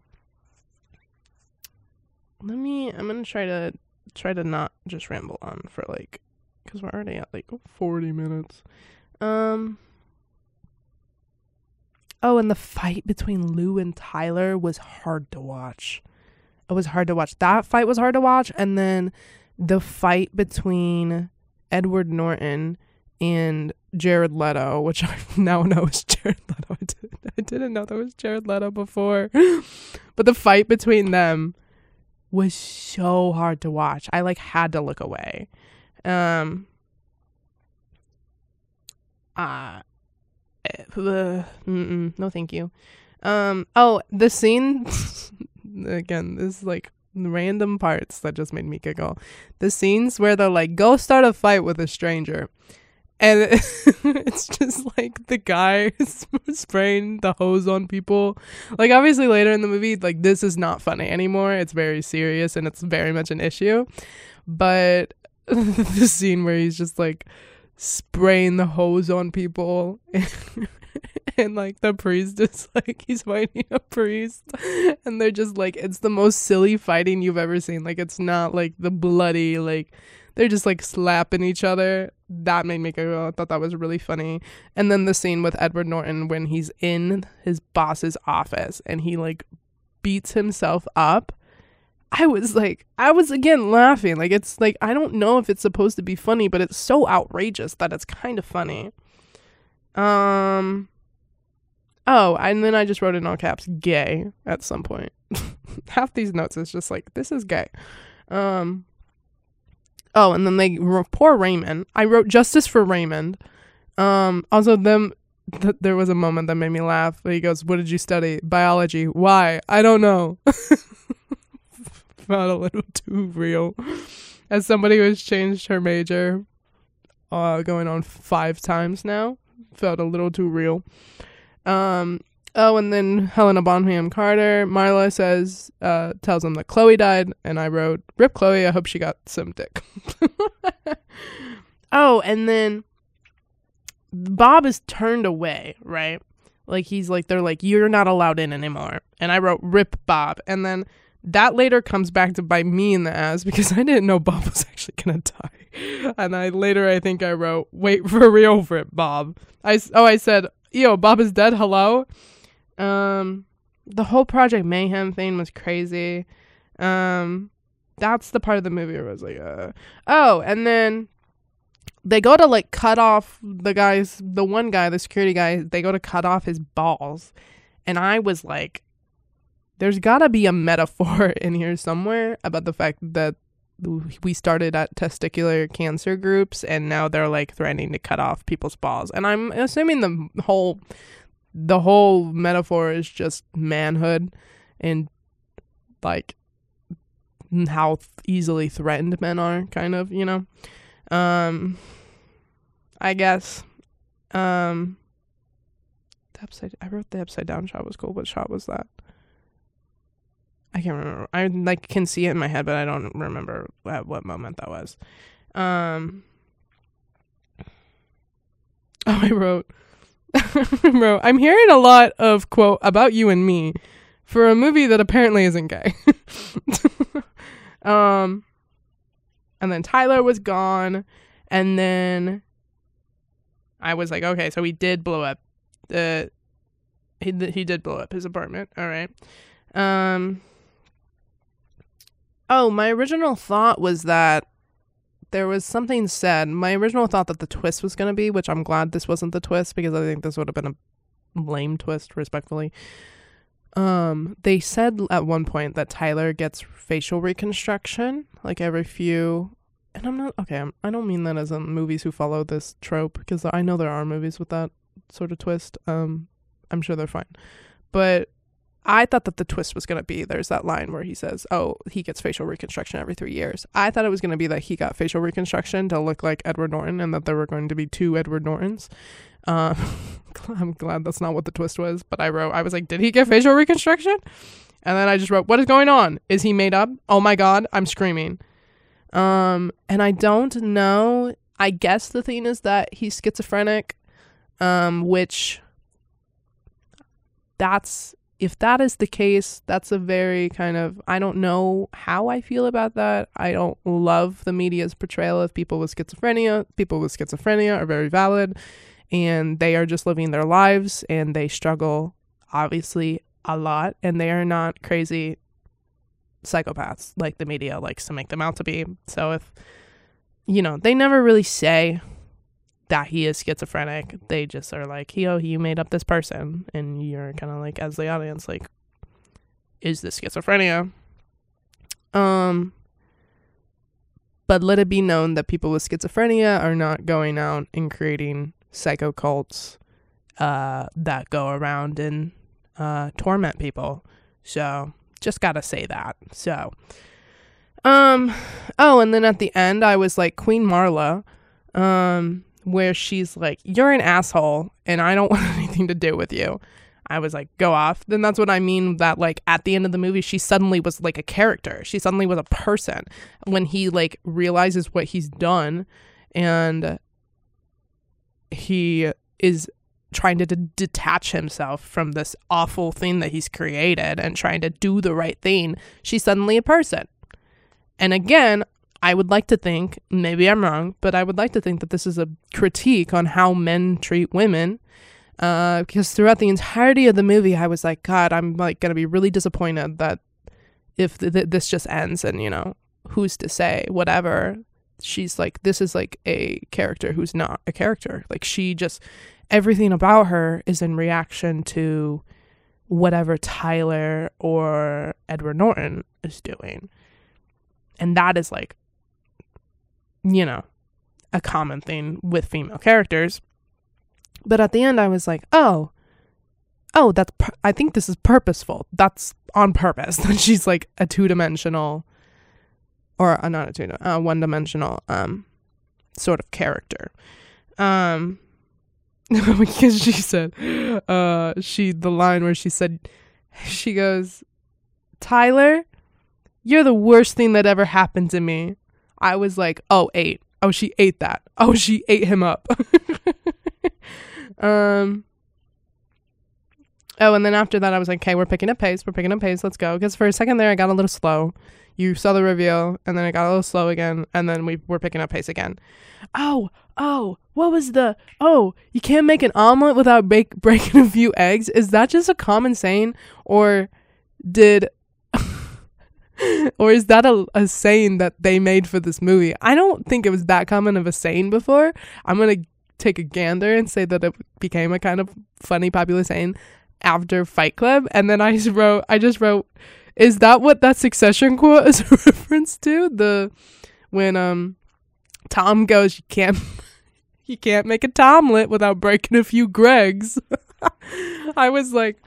let me i'm gonna try to try to not just ramble on for like because we're already at like 40 minutes. Um. Oh and the fight between lou and tyler was hard to watch. It was hard to watch. That fight was hard to watch and then the fight between edward norton and jared leto which *laughs* i now know is jared leto. I didn't, I didn't know that was jared leto before. *laughs* But the fight between them was so hard to watch. I like had to look away. Um uh, uh no thank you. Um oh, the scene *laughs* again, this is like random parts that just made me giggle. The scenes where they're like go start a fight with a stranger and *laughs* it's just like the guy *laughs* spraying the hose on people. Like obviously later in the movie like this is not funny anymore. It's very serious and it's very much an issue. But *laughs* the scene where he's just like spraying the hose on people and like the priest is like he's fighting a priest. And they're just like it's the most silly fighting you've ever seen. Like it's not like the bloody like they're just like slapping each other. That made me go. I thought that was really funny. And then the scene with Edward Norton when he's in his boss's office and he like beats himself up. I was like, I was again laughing. Like, it's like, I don't know if it's supposed to be funny, but it's so outrageous that it's kind of funny. Um, oh, and then I just wrote in all caps, gay at some point. *laughs* Half these notes is just like, this is gay. Um, Oh, and then they poor Raymond. I wrote justice for Raymond. Um, also them th- there was a moment that made me laugh. He goes, "What did you study? Biology. Why? I don't know." *laughs* Felt a little too real. As somebody who has changed her major, uh, going on five times now, felt a little too real. Um. Oh, and then Helena Bonham Carter, Marla says, uh, tells him that Chloe died, and I wrote, "Rip Chloe. I hope she got some dick." *laughs* oh, and then Bob is turned away, right? Like he's like they're like you're not allowed in anymore. And I wrote rip Bob. And then that later comes back to bite me in the ass because *laughs* I didn't know Bob was actually to die. And I later I think I wrote wait for real rip Bob. I oh I said, "Yo, Bob is dead. Hello." Um the whole Project Mayhem thing was crazy. Um that's the part of the movie where I was like, uh, oh, and then they go to like cut off the guys the one guy the security guy they go to cut off his balls and i was like there's gotta be a metaphor *laughs* in here somewhere about the fact that we started at testicular cancer groups and now they're like threatening to cut off people's balls and i'm assuming the whole the whole metaphor is just manhood and like how easily threatened men are kind of you know um, I guess. Um, the upside. I wrote the upside down shot was cool. What shot was that? I can't remember. I like can see it in my head, but I don't remember at what moment that was. Um. *laughs* Oh, I wrote. *laughs* Bro, I'm hearing a lot of quote about you and me for a movie that apparently isn't gay. *laughs* um and then Tyler was gone, and then I was like, okay, so he did blow up the he he did blow up his apartment. All right. Um. Oh, my original thought was that there was something said. My original thought that the twist was going to be, which I'm glad this wasn't the twist because I think this would have been a lame twist, respectfully. Um, they said at one point that Tyler gets facial reconstruction like every few and I'm not okay, I'm, I don't mean that as in movies who follow this trope because I know there are movies with that sort of twist. Um, I'm sure they're fine. But I thought that the twist was going to be there's that line where he says, "Oh, he gets facial reconstruction every 3 years." I thought it was going to be that he got facial reconstruction to look like Edward Norton and that there were going to be two Edward Nortons. Um, *laughs* I'm glad that's not what the twist was, but I wrote I was like, "Did he get facial reconstruction?" And then I just wrote, "What is going on? Is he made up? Oh my god, I'm screaming." Um, and I don't know. I guess the thing is that he's schizophrenic, um, which that's if that is the case, that's a very kind of I don't know how I feel about that. I don't love the media's portrayal of people with schizophrenia. People with schizophrenia are very valid and they are just living their lives and they struggle obviously a lot and they are not crazy psychopaths like the media likes to make them out to be. So if you know, they never really say that he is schizophrenic. They just are like, "Yo, you made up this person," and you're kind of like, as the audience, like, "Is this schizophrenia?" Um, but let it be known that people with schizophrenia are not going out and creating psycho cults uh, that go around and uh, torment people. So just gotta say that. So, um, oh, and then at the end, I was like Queen Marla, um, where she's like, "You're an asshole, and I don't *laughs* want anything to do with you." I was like, "Go off." Then that's what I mean. That like at the end of the movie, she suddenly was like a character. She suddenly was a person when he like realizes what he's done, and he is trying to d- detach himself from this awful thing that he's created and trying to do the right thing, she's suddenly a person. And again, I would like to think, maybe I'm wrong, but I would like to think that this is a critique on how men treat women. Uh, because throughout the entirety of the movie, I was like, God, I'm like gonna be really disappointed that if th- th- this just ends and you know who's to say whatever. She's like, this is like a character who's not a character. Like she just everything about her is in reaction to whatever Tyler or Edward Norton is doing. And that is like, you know, a common thing with female characters. But at the end, I was like, oh, oh, that's, I think this is purposeful. That's on purpose. That *laughs* she's like a two dimensional, or uh, not a two, uh, one dimensional, um, sort of character. Um, *laughs* because she said, uh, she, the line where she said, she goes, Tyler, you're the worst thing that ever happened to me. I was like, oh, eight. Oh, she ate that. Oh, she ate him up. *laughs* um, oh, and then after that, I was like, okay, we're picking up pace. We're picking up pace. Let's go. Because for a second there, I got a little slow. You saw the reveal, and then I got a little slow again, and then we were picking up pace again. Oh, oh, what was the? Oh, you can't make an omelet without bake, *laughs* breaking a few eggs. Is that just a common saying, or did *laughs* or is that a, a saying that they made for this movie? I don't think it was that common of a saying before. I'm going to take a gander and say that it became a kind of funny, popular saying after Fight Club. And then I just wrote, I just wrote, is that what that succession quote is a *laughs* reference to? The, when, um, Tom goes, you can't, *laughs* you can't make a Tomlet without breaking a few Gregs. I was like,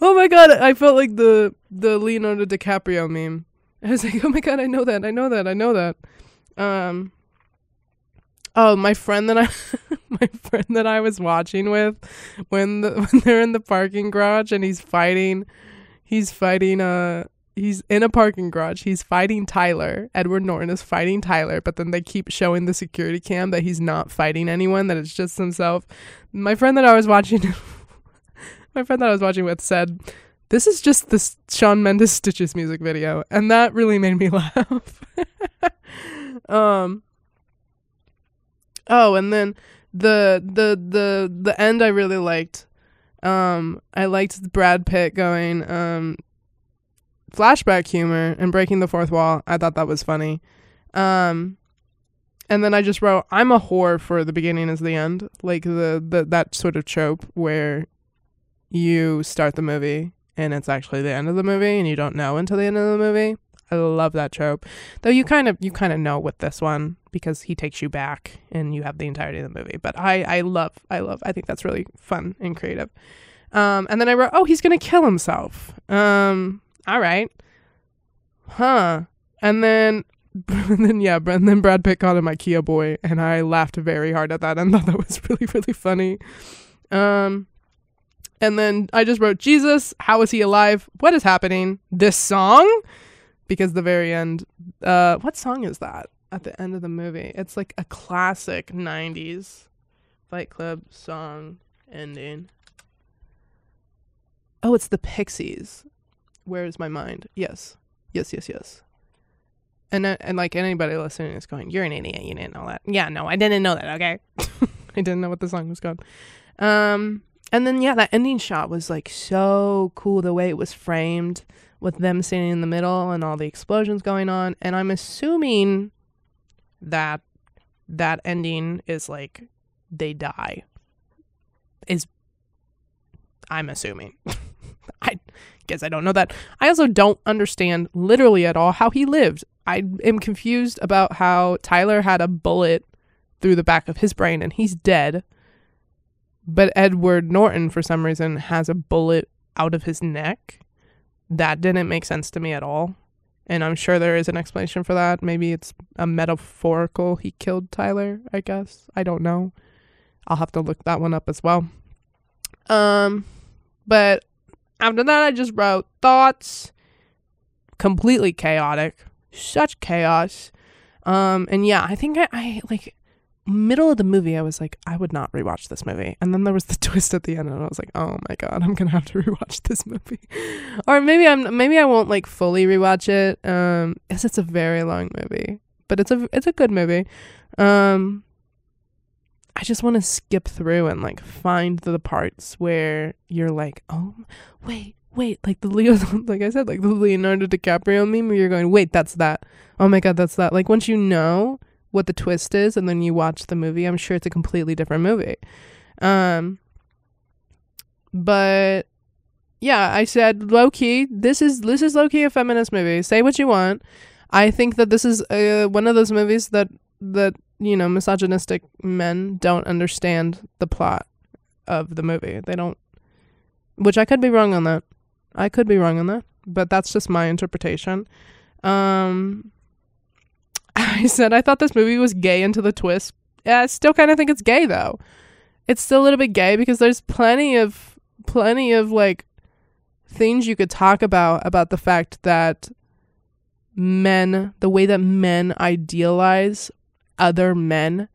oh my god, I felt like the the Leonardo DiCaprio meme. I was *laughs* like, oh my god, I know that, I know that, I know that. Um. Oh, my friend that I, *laughs* my friend that I was watching with, when the *laughs* when they're in the parking garage and he's fighting, he's fighting uh he's in a parking garage. He's fighting Tyler. Edward Norton is fighting Tyler, but then they keep showing the security cam that he's not fighting anyone, that it's just himself. My friend that I was watching my friend that I was watching with said, "This is just the Shawn Mendes Stitches music video," and that really made me *laughs* laugh. um. Oh, and then the the the the end I really liked. Um, I liked Brad Pitt going um flashback humor and breaking the fourth wall. I thought that was funny. Um, and then I just wrote, "I'm a whore for the beginning as the end," like the the that sort of trope where you start the movie and it's actually the end of the movie and you don't know until the end of the movie. I love that trope. Though you kind of you kind of know with this one because he takes you back and you have the entirety of the movie. But I I love I love I think that's really fun and creative. Um and then I wrote, "Oh, he's to kill himself." Um all right. Huh. And then *laughs* and then yeah, and then Brad Pitt called him IKEA boy and I laughed very hard at that and *laughs* thought that was really really funny. Um and then I just wrote, Jesus, how is he alive? What is happening? This song? Because the very end, uh, what song is that at the end of the movie? It's like a classic 90s Fight Club song ending. Oh, it's the Pixies. Where is my mind? Yes. Yes, yes, yes. And, uh, and like anybody listening is going, you're an idiot. You didn't know that. Yeah, no, I didn't know that. Okay. *laughs* I didn't know what the song was called. Um, and then yeah, that ending shot was like so cool the way it was framed with them standing in the middle and all the explosions going on. And I'm assuming that that ending is like they die. Is I'm assuming. *laughs* I guess I don't know that. I also don't understand literally at all how he lived. I am confused about how Tyler had a bullet through the back of his brain and he's dead but Edward Norton, for some reason, has a bullet out of his neck. That didn't make sense to me at all. And I'm sure there is an explanation for that. Maybe it's a metaphorical he killed Tyler, I guess. I don't know. I'll have to look that one up as well. Um but after that I just wrote thoughts completely chaotic. Such chaos. Um and yeah, I think I, I like middle of the movie, I was like, I would not rewatch this movie. And then there was the *laughs* twist at the end, and I was like, oh my god, I'm gonna have to *laughs* rewatch this movie. *laughs* or maybe I'm maybe I won't like fully rewatch it. Um, because it's a very long movie, but it's a it's a good movie. Um, I just want to skip through and like find the parts where you're like, oh wait. Wait, like the Leo, like I said, like the Leonardo DiCaprio meme where you're going, wait, that's that. Oh my God, that's that. Like once you know, what the twist is and then you watch the movie, I'm sure it's a completely different movie. Um but yeah, I said low key, this is this is low key a feminist movie. Say what you want. I think that this is uh, one of those movies that that you know misogynistic men don't understand the plot of the movie. They don't, which I could be wrong on that. I could be wrong on that, but that's just my interpretation. Um, *laughs* I said I thought this movie was gay into the twist. Yeah, I still kind of think it's gay though. It's still a little bit gay because there's plenty of plenty of like things you could talk about about the fact that men, the way that men idealize other men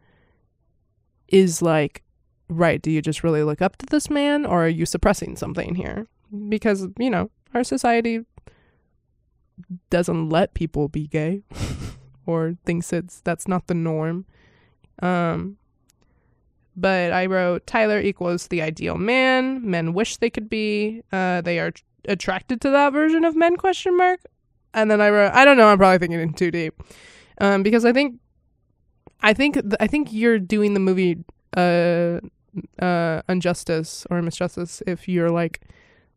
is like right, do you just really look up to this man or are you suppressing something here? Because, you know, our society doesn't let people be gay *laughs* or thinks it's that's not the norm. Um but I wrote Tyler equals the ideal man. Men wish they could be. Uh, they are t- attracted to that version of men? Question mark. And then I wrote, I don't know. I'm probably thinking in too deep, um, because I think, I think, th- I think you're doing the movie uh, uh, injustice or misjustice if you're like,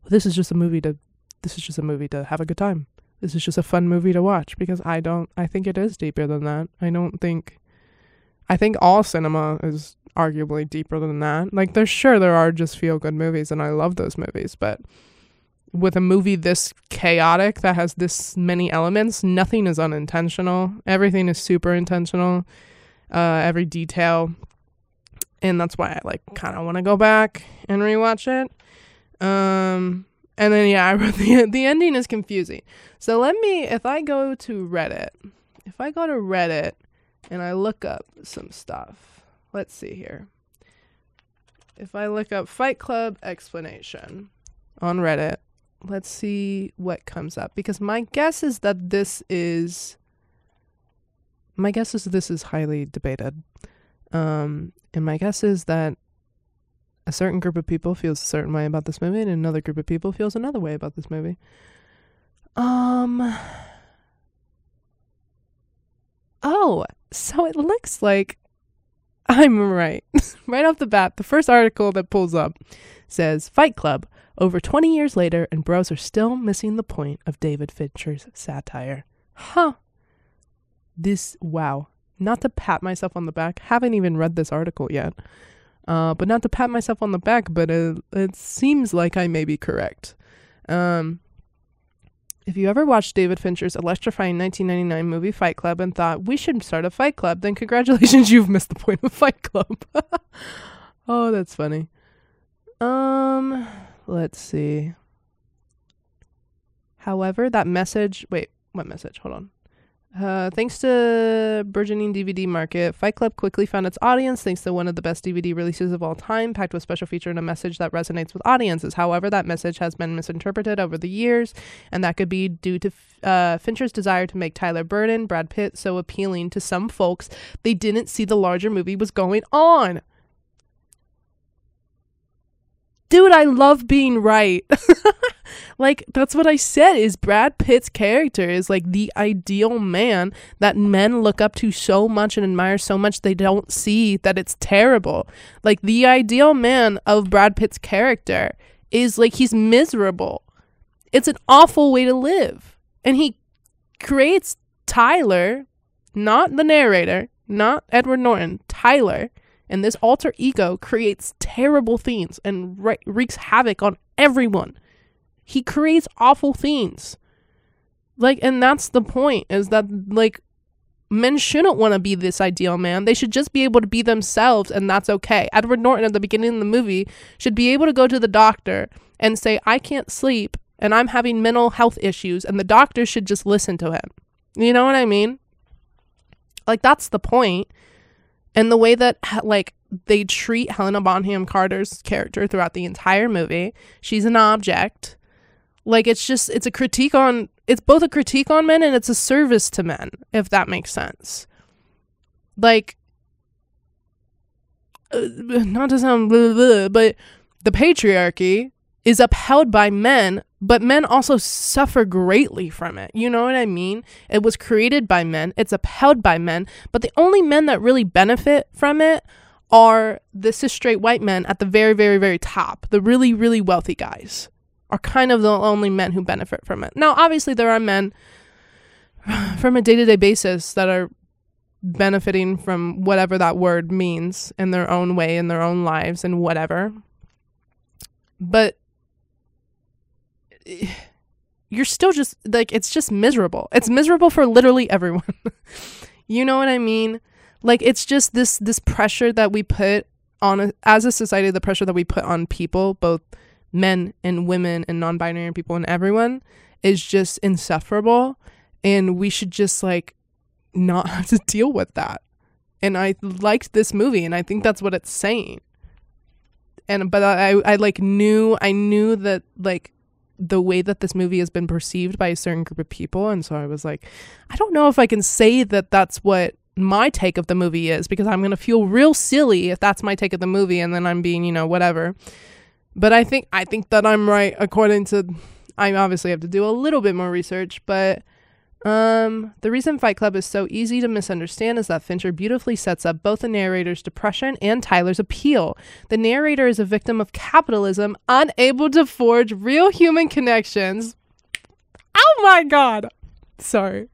this is just a movie to, this is just a movie to have a good time. This is just a fun movie to watch because I don't. I think it is deeper than that. I don't think. I think all cinema is arguably deeper than that. Like there's sure there are just feel good movies and I love those movies, but with a movie this chaotic that has this many elements, nothing is unintentional. Everything is super intentional. Uh, every detail. And that's why I like kind of want to go back and rewatch it. Um and then yeah, *laughs* I wrote the the ending is confusing. So let me if I go to Reddit, if I go to Reddit and I look up some stuff let's see here. If I look up Fight Club explanation on Reddit, let's see what comes up because my guess is that this is my guess is this is highly debated. Um, and my guess is that a certain group of people feels a certain way about this movie and another group of people feels another way about this movie. Um Oh, so it looks like I'm right. *laughs* right off the bat, the first article that pulls up says Fight Club. Over 20 years later, and bros are still missing the point of David Fincher's satire. Huh. This, wow. Not to pat myself on the back, haven't even read this article yet. Uh, but not to pat myself on the back, but it, it seems like I may be correct. Um, if you ever watched David Fincher's electrifying 1999 movie Fight Club and thought we should start a Fight Club, then congratulations, *laughs* you've missed the point of Fight Club. *laughs* oh, that's funny. Um, let's see. However, that message. Wait, what message? Hold on. Uh, thanks to burgeoning DVD market, Fight Club quickly found its audience thanks to one of the best DVD releases of all time, packed with special feature and a message that resonates with audiences. However, that message has been misinterpreted over the years, and that could be due to uh, Fincher's desire to make Tyler Durden, Brad Pitt, so appealing to some folks they didn't see the larger movie was going on. Dude, I love being right. *laughs* like that's what I said is Brad Pitt's character is like the ideal man that men look up to so much and admire so much they don't see that it's terrible. Like the ideal man of Brad Pitt's character is like he's miserable. It's an awful way to live. And he creates Tyler, not the narrator, not Edward Norton, Tyler and this alter ego creates terrible things and re- wreaks havoc on everyone. He creates awful things. Like, and that's the point is that, like, men shouldn't want to be this ideal man. They should just be able to be themselves, and that's okay. Edward Norton at the beginning of the movie should be able to go to the doctor and say, I can't sleep and I'm having mental health issues, and the doctor should just listen to him. You know what I mean? Like, that's the point and the way that like they treat Helena Bonham Carter's character throughout the entire movie, she's an object. Like it's just it's a critique on it's both a critique on men and it's a service to men, if that makes sense. Like uh, not to sound blah, blah, but the patriarchy is upheld by men, but men also suffer greatly from it. You know what I mean? It was created by men, it's upheld by men, but the only men that really benefit from it are the cis straight white men at the very, very, very top. The really, really wealthy guys are kind of the only men who benefit from it. Now, obviously, there are men *sighs* from a day to day basis that are benefiting from whatever that word means in their own way, in their own lives, and whatever. but *sighs* you're still just like it's just miserable. It's miserable for literally everyone. *laughs* you know what I mean? Like it's just this this pressure that we put on a, as a society, the pressure that we put on people, both men and women and non-binary people and everyone is just insufferable and we should just like not *laughs* have to deal with that. And I liked this movie and I think that's what it's saying. And but I I like knew I knew that like the way that this movie has been perceived by a certain group of people and so I was like I don't know if I can say that that's what my take of the movie is because I'm going to feel real silly if that's my take of the movie and then I'm being, you know, whatever. But I think I think that I'm right according to I obviously have to do a little bit more research, but um, the reason Fight Club is so easy to misunderstand is that Fincher beautifully sets up both the narrator's depression and Tyler's appeal. The narrator is a victim of capitalism, unable to forge real human connections. Oh my god. Sorry.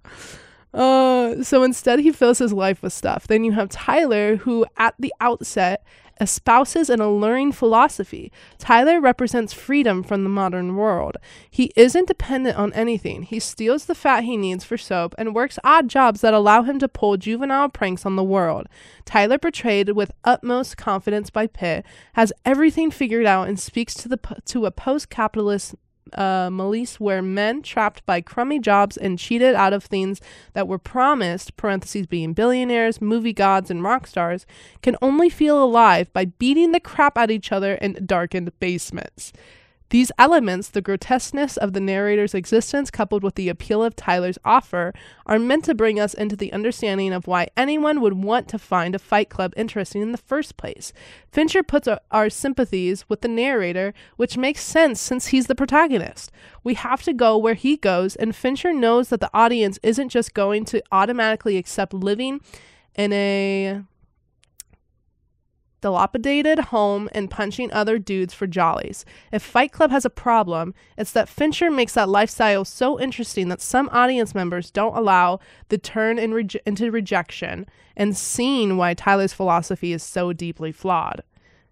Uh, so instead, he fills his life with stuff. Then you have Tyler, who at the outset espouses an alluring philosophy. Tyler represents freedom from the modern world. He isn't dependent on anything. He steals the fat he needs for soap and works odd jobs that allow him to pull juvenile pranks on the world. Tyler, portrayed with utmost confidence by Pitt, has everything figured out and speaks to the to a post-capitalist uh, Malise where men trapped by crummy jobs and cheated out of things that were promised, parentheses being billionaires, movie gods, and rock stars, can only feel alive by beating the crap out of each other in darkened basements. These elements, the grotesqueness of the narrator's existence coupled with the appeal of Tyler's offer, are meant to bring us into the understanding of why anyone would want to find a fight club interesting in the first place. Fincher puts our, sympathies with the narrator, which makes sense since he's the protagonist. We have to go where he goes, and Fincher knows that the audience isn't just going to automatically accept living in a dilapidated home and punching other dudes for jollies. If Fight Club has a problem, it's that Fincher makes that lifestyle so interesting that some audience members don't allow the turn in re- into rejection and seeing why Tyler's philosophy is so deeply flawed.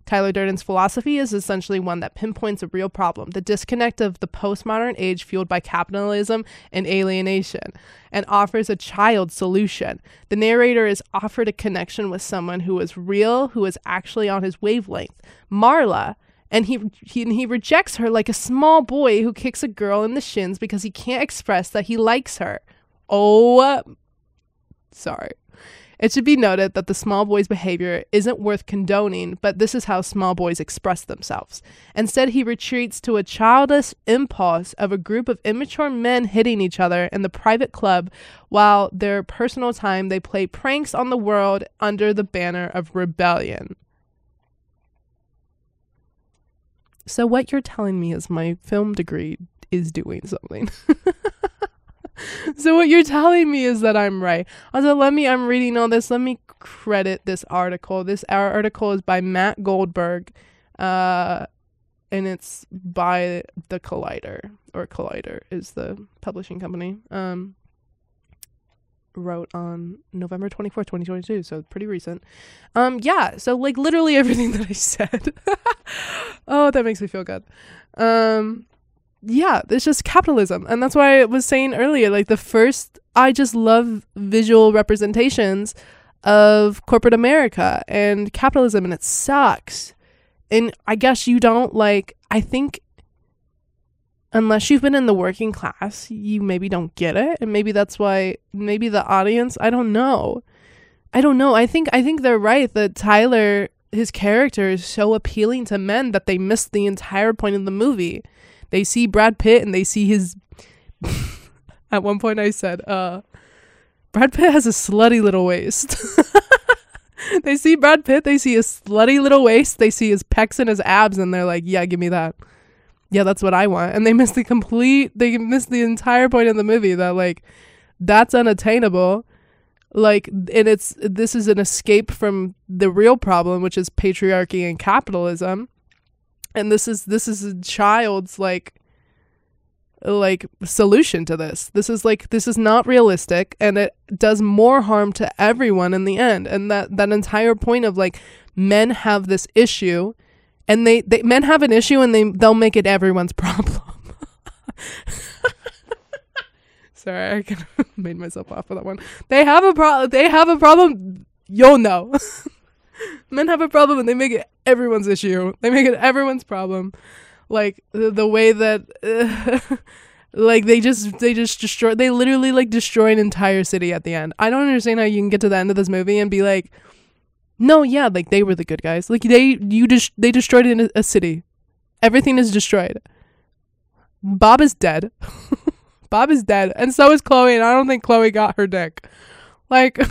Tyler Durden's philosophy is essentially one that pinpoints a real problem the disconnect of the postmodern age fueled by capitalism and alienation, and offers a child solution. The narrator is offered a connection with someone who is real, who is actually on his wavelength. Marla, and he, he he rejects her like a small boy who kicks a girl in the shins because he can't express that he likes her. Oh, sorry. It should be noted that the small boy's behavior isn't worth condoning, but this is how small boys express themselves. Instead, he retreats to a childish impulse of a group of immature men hitting each other in the private club while their personal time they play pranks on the world under the banner of rebellion. So, what you're telling me is my film degree is doing something. *laughs* *laughs* so what you're telling me is that I'm right. Also, let me. I'm reading all this. Let me credit this article. This article is by Matt Goldberg, uh, and it's by the Collider or Collider is the publishing company. Um, wrote on November 24th, 2022, so pretty recent. Um yeah, so like literally *laughs* everything that I said. *laughs* oh, that makes me feel good. Um yeah, it's just capitalism. And that's why I was saying earlier, like the first, I just love visual representations of corporate America and capitalism, and it sucks. And I guess you don't like, I think, unless you've been in the working class, you maybe don't get it. And maybe that's why, maybe the audience, I don't know. I don't know. I think, I think they're right that Tyler, his character is so appealing to men that they miss the entire point of the movie they see Brad Pitt and they see his. *laughs* At one point, I said, uh, Brad Pitt has a slutty little waist. *laughs* they see Brad Pitt, they see his slutty little waist, they see his pecs and his abs, and they're like, yeah, give me that. Yeah, that's what I want. And they miss the complete, they miss the entire point of the movie that, like, that's unattainable. Like, and it's, this is an escape from the real problem, which is patriarchy and capitalism and this is this is a child's like like solution to this. This is like this is not realistic and it does more harm to everyone in the end. And that that entire point of like men have this issue and they, they men have an issue and they they'll make it everyone's *laughs* problem. *laughs* Sorry, I *laughs* made myself laugh for that one. They have a problem. They have a problem. You'll know. Men have a problem and they make it everyone's issue. They make it everyone's problem. Like the, the way that, uh, *laughs* like they just they just destroy. They literally like destroy an entire city at the end. I don't understand how you can get to the end of this movie and be like, no, yeah, like they were the good guys. Like they you just they destroyed a, a city. Everything is destroyed. Bob is dead. *laughs* Bob is dead, and so is Chloe. And I don't think Chloe got her dick. Like, *laughs*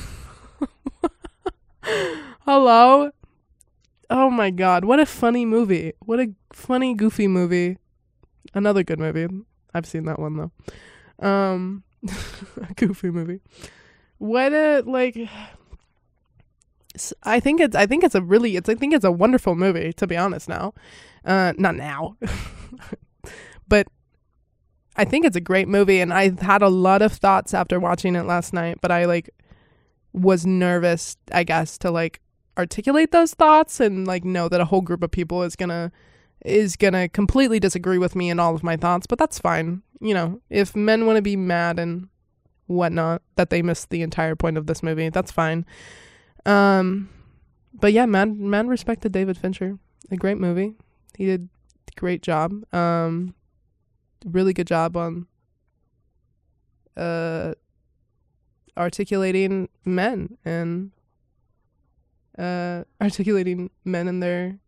hello. Oh my god, what a funny movie! What a funny, goofy movie. Another good movie. I've seen that one though. Um, *laughs* a goofy movie. What a like. I think it's I think it's a really it's I think it's a wonderful movie to be honest now. Uh not now. *laughs* but I think it's a great movie and I had a lot of thoughts after watching it last night, but I like was nervous, I guess, to like articulate those thoughts and like know that a whole group of people is to is to completely disagree with me and all of my thoughts, but that's fine. You know, if men want to be mad and whatnot that they missed the entire point of this movie, that's fine. Um, but yeah, man, man respected David Fincher. A great movie. He did great job. Um, really good job on uh articulating men and uh articulating men and their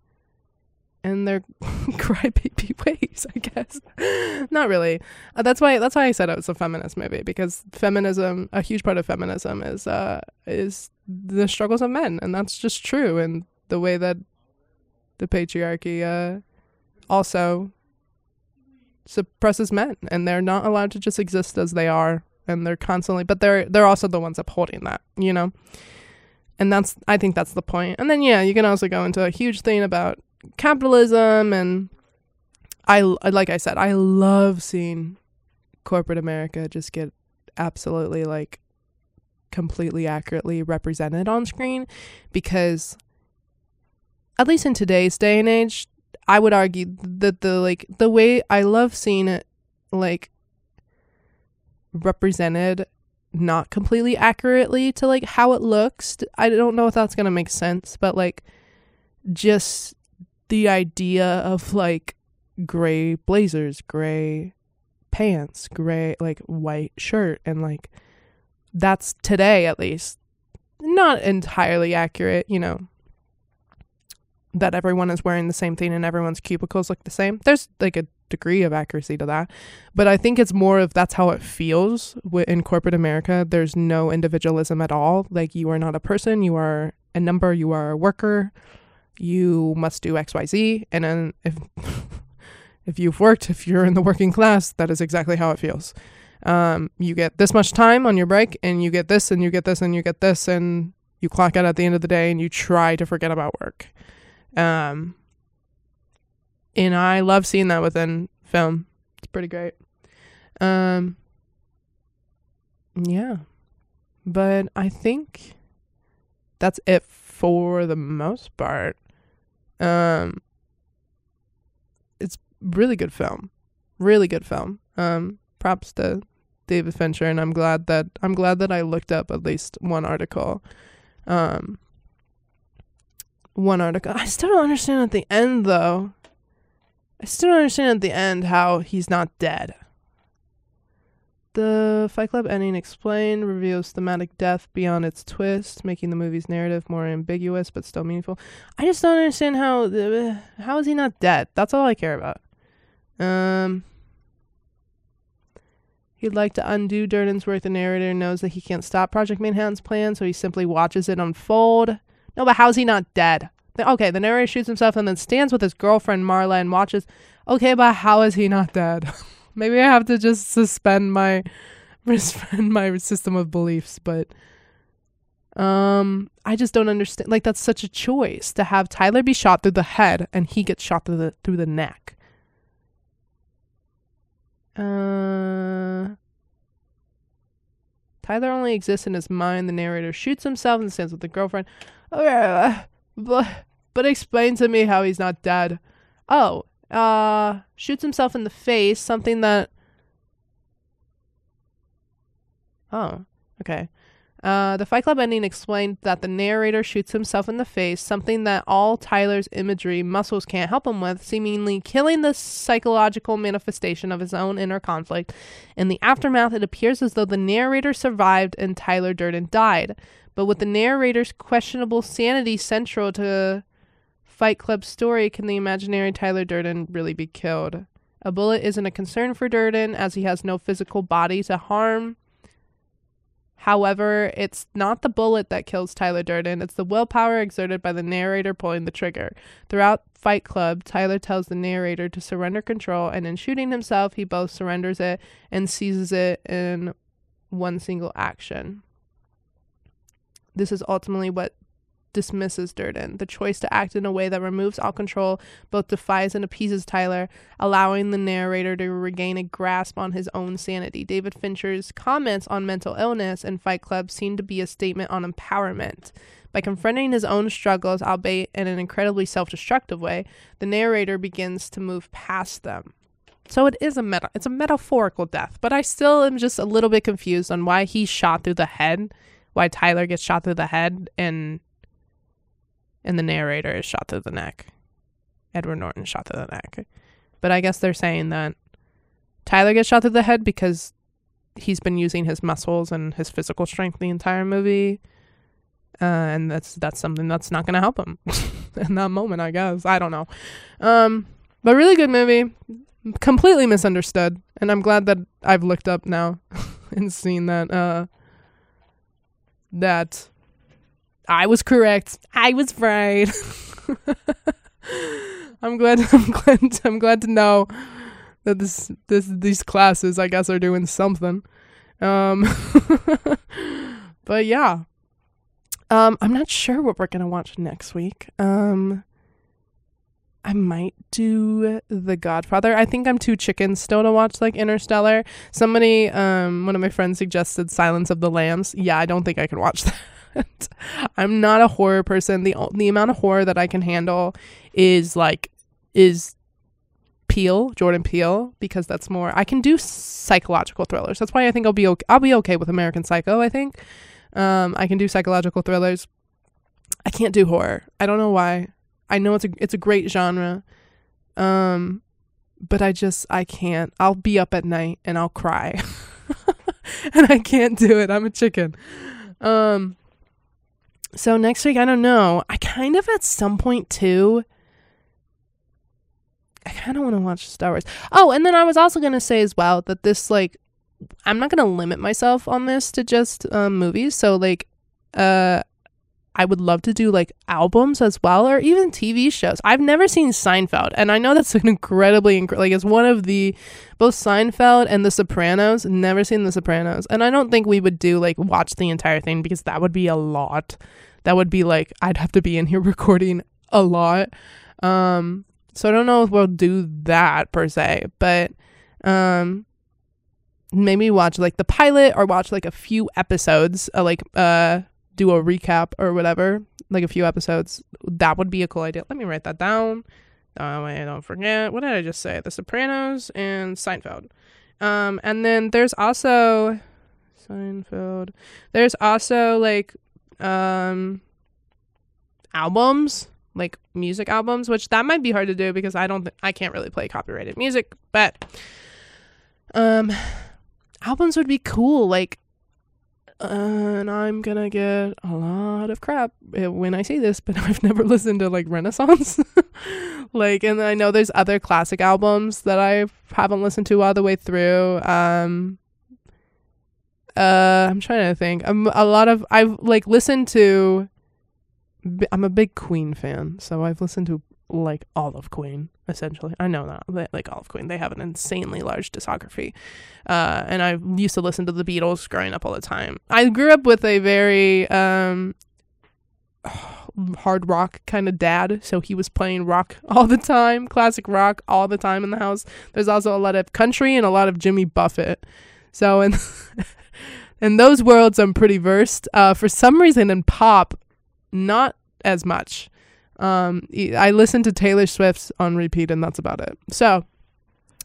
and their *laughs* crybaby *laughs* ways, I guess. *laughs* Not really. Uh, that's why that's why I said it was a feminist movie because feminism, a huge part of feminism is uh is the struggles of men, and that's just true. And the way that the patriarchy uh also suppresses men, and they're not allowed to just exist as they are, and they're constantly, but they're they're also the ones upholding that, you know. And that's I think that's the point. And then yeah, you can also go into a huge thing about capitalism and I like I said, I love seeing corporate America just get absolutely like completely accurately represented on screen because at least in today's day and age, I would argue that the like the way I love seeing it like represented not completely accurately to like how it looks. I don't know if that's going to make sense, but like just the idea of like gray blazers, gray pants, gray like white shirt and like that's today at least not entirely accurate, you know. That everyone is wearing the same thing and everyone's cubicles look the same. There's like a degree of accuracy to that. But I think it's more of that's how it feels in corporate America. There's no individualism at all. Like you are not a person, you are a number, you are a worker you must do xyz and then if *laughs* if you've worked if you're in the working class that is exactly how it feels um, you get this much time on your break and you get this and you get this and you get this and you clock out at the end of the day and you try to forget about work um, and i love seeing that within film it's pretty great um, yeah but i think that's it for the most part um, it's really good film, really good film. Um, props to David Fincher, and I'm glad that I'm glad that I looked up at least one article. Um, one article. *laughs* I still don't understand at the end though. I still don't understand at the end how he's not dead. The Fight Club ending explained reveals thematic death beyond its twist, making the movie's narrative more ambiguous but still meaningful. I just don't understand how uh, how is he not dead? That's all I care about. Um, he'd like to undo Durden's work. The narrator knows that he can't stop Project Mayhem's plan, so he simply watches it unfold. No, but how's he not dead? Okay, the narrator shoots himself and then stands with his girlfriend Marla and watches. Okay, but how is he not dead? *laughs* Maybe I have to just suspend my *laughs* suspend my system of beliefs, but um I just don't understand like that's such a choice to have Tyler be shot through the head and he gets shot through the through the neck. Uh Tyler only exists in his mind. The narrator shoots himself and stands with the girlfriend. Okay, but But explain to me how he's not dead. Oh, uh, shoots himself in the face, something that. Oh, okay. Uh, the Fight Club ending explained that the narrator shoots himself in the face, something that all Tyler's imagery muscles can't help him with, seemingly killing the psychological manifestation of his own inner conflict. In the aftermath, it appears as though the narrator survived and Tyler Durden died. But with the narrator's questionable sanity central to Fight Club's story, can the imaginary Tyler Durden really be killed? A bullet isn't a concern for Durden, as he has no physical body to harm. However, it's not the bullet that kills Tyler Durden, it's the willpower exerted by the narrator pulling the trigger. Throughout Fight Club, Tyler tells the narrator to surrender control, and in shooting himself, he both surrenders it and seizes it in one single action. This is ultimately what dismisses Durden. The choice to act in a way that removes all control both defies and appeases Tyler, allowing the narrator to regain a grasp on his own sanity. David Fincher's comments on mental illness in Fight Club seem to be a statement on empowerment. By confronting his own struggles, albeit in an incredibly self destructive way, the narrator begins to move past them. So it is a meta it's a metaphorical death, but I still am just a little bit confused on why he shot through the head, why Tyler gets shot through the head and and the narrator is shot through the neck. Edward Norton shot through the neck. But I guess they're saying that Tyler gets shot through the head because he's been using his muscles and his physical strength the entire movie. Uh, and that's that's something that's not going to help him *laughs* in that moment, I guess. I don't know. Um, but really good movie. Completely misunderstood. And I'm glad that I've looked up now *laughs* and seen that uh, that I was correct. I was right. *laughs* I'm glad. *laughs* I'm glad. I'm glad to know that this this these classes, I guess, are doing something. Um, *laughs* but yeah. Um, I'm not sure what we're gonna watch next week. Um, I might do The Godfather. I think I'm too chicken still to watch like Interstellar. Somebody, um, one of my friends suggested Silence of the Lambs. Yeah, I don't think I can watch *laughs* that. I'm not a horror person. The the amount of horror that I can handle is like is Peele, Jordan Peele, because that's more I can do psychological thrillers. That's why I think I'll be okay, I'll be okay with American Psycho, I think. Um, I can do psychological thrillers. I can't do horror. I don't know why. I know it's a it's a great genre. Um but I just I can't. I'll be up at night and I'll cry. *laughs* and I can't do it. I'm a chicken. Um so next week, I don't know. I kind of at some point too. I kind of want to watch Star Wars. Oh, and then I was also gonna say as well that this like, I'm not gonna limit myself on this to just um, movies. So like, uh, I would love to do like albums as well, or even TV shows. I've never seen Seinfeld, and I know that's an *laughs* incredibly inc- like it's one of the both Seinfeld and The Sopranos. Never seen The Sopranos, and I don't think we would do like watch the entire thing because that would be a lot. That would be like I'd have to be in here *laughs* recording a lot. Um, so I don't know if we'll do that per se, but um, maybe watch like the pilot or watch like a few episodes, uh, like uh do a recap or whatever, like a few episodes. That would be a cool idea. Let me write that down. Way I don't forget. What did I just say? The Sopranos and Seinfeld. Um, and then there's also Seinfeld. There's also like um albums, like music albums, which that might be hard to do because I don't th- I can't really play copyrighted music, but um albums would be cool. Like and I'm gonna get a lot of crap eh, when I say this, *laughs* but I've never listened to like Renaissance. *laughs* like, and I know there's other classic albums that I haven't listened to all the way through. Um, uh, I'm trying to think. A lot of I've like listened to. I'm a big Queen fan, so I've listened to like all of Queen essentially. I know that like of Queen, they have an insanely large discography, uh, and I used to listen to the Beatles growing up all the time. I grew up with a very um, *sighs* hard rock kind of dad, so he was playing rock *laughs* all the time, classic rock all the time in the house. There's also a lot of country and a lot of Jimmy Buffett. So in in *laughs* those worlds, I'm pretty versed. Uh, for some reason, in pop, not as much. Um, I listen to Taylor Swift's on repeat, and that's about it. So,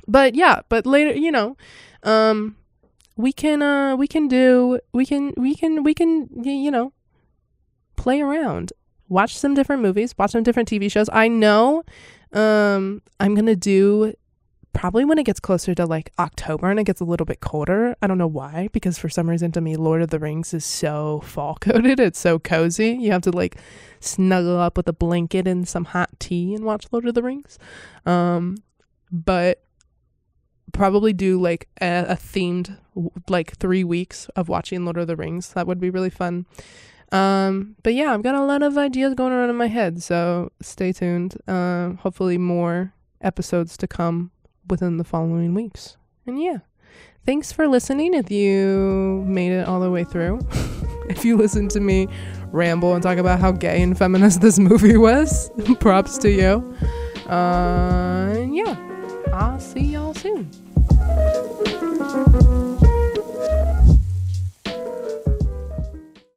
but yeah, but later, you know, um, we can uh we can do we can we can we can you know play around watch some different movies watch some different tv shows i know um i'm gonna do probably when it gets closer to like october and it gets a little bit colder i don't know why because for some reason to me lord of the rings is so *laughs* fall coated it's so cozy you have to like snuggle up with a blanket and some hot tea and watch lord of the rings um but probably do like a, a themed like three weeks of watching Lord of the Rings. That would be really fun. Um, but yeah, I've got a lot of ideas going around in my head, so stay tuned. Um, hopefully more episodes to come within the following weeks. And yeah, thanks for listening. If you made it all the way through, *laughs* if you listened to me ramble and talk about how gay and feminist this movie was, *laughs* props to you. Uh, and yeah, I'll see y'all soon.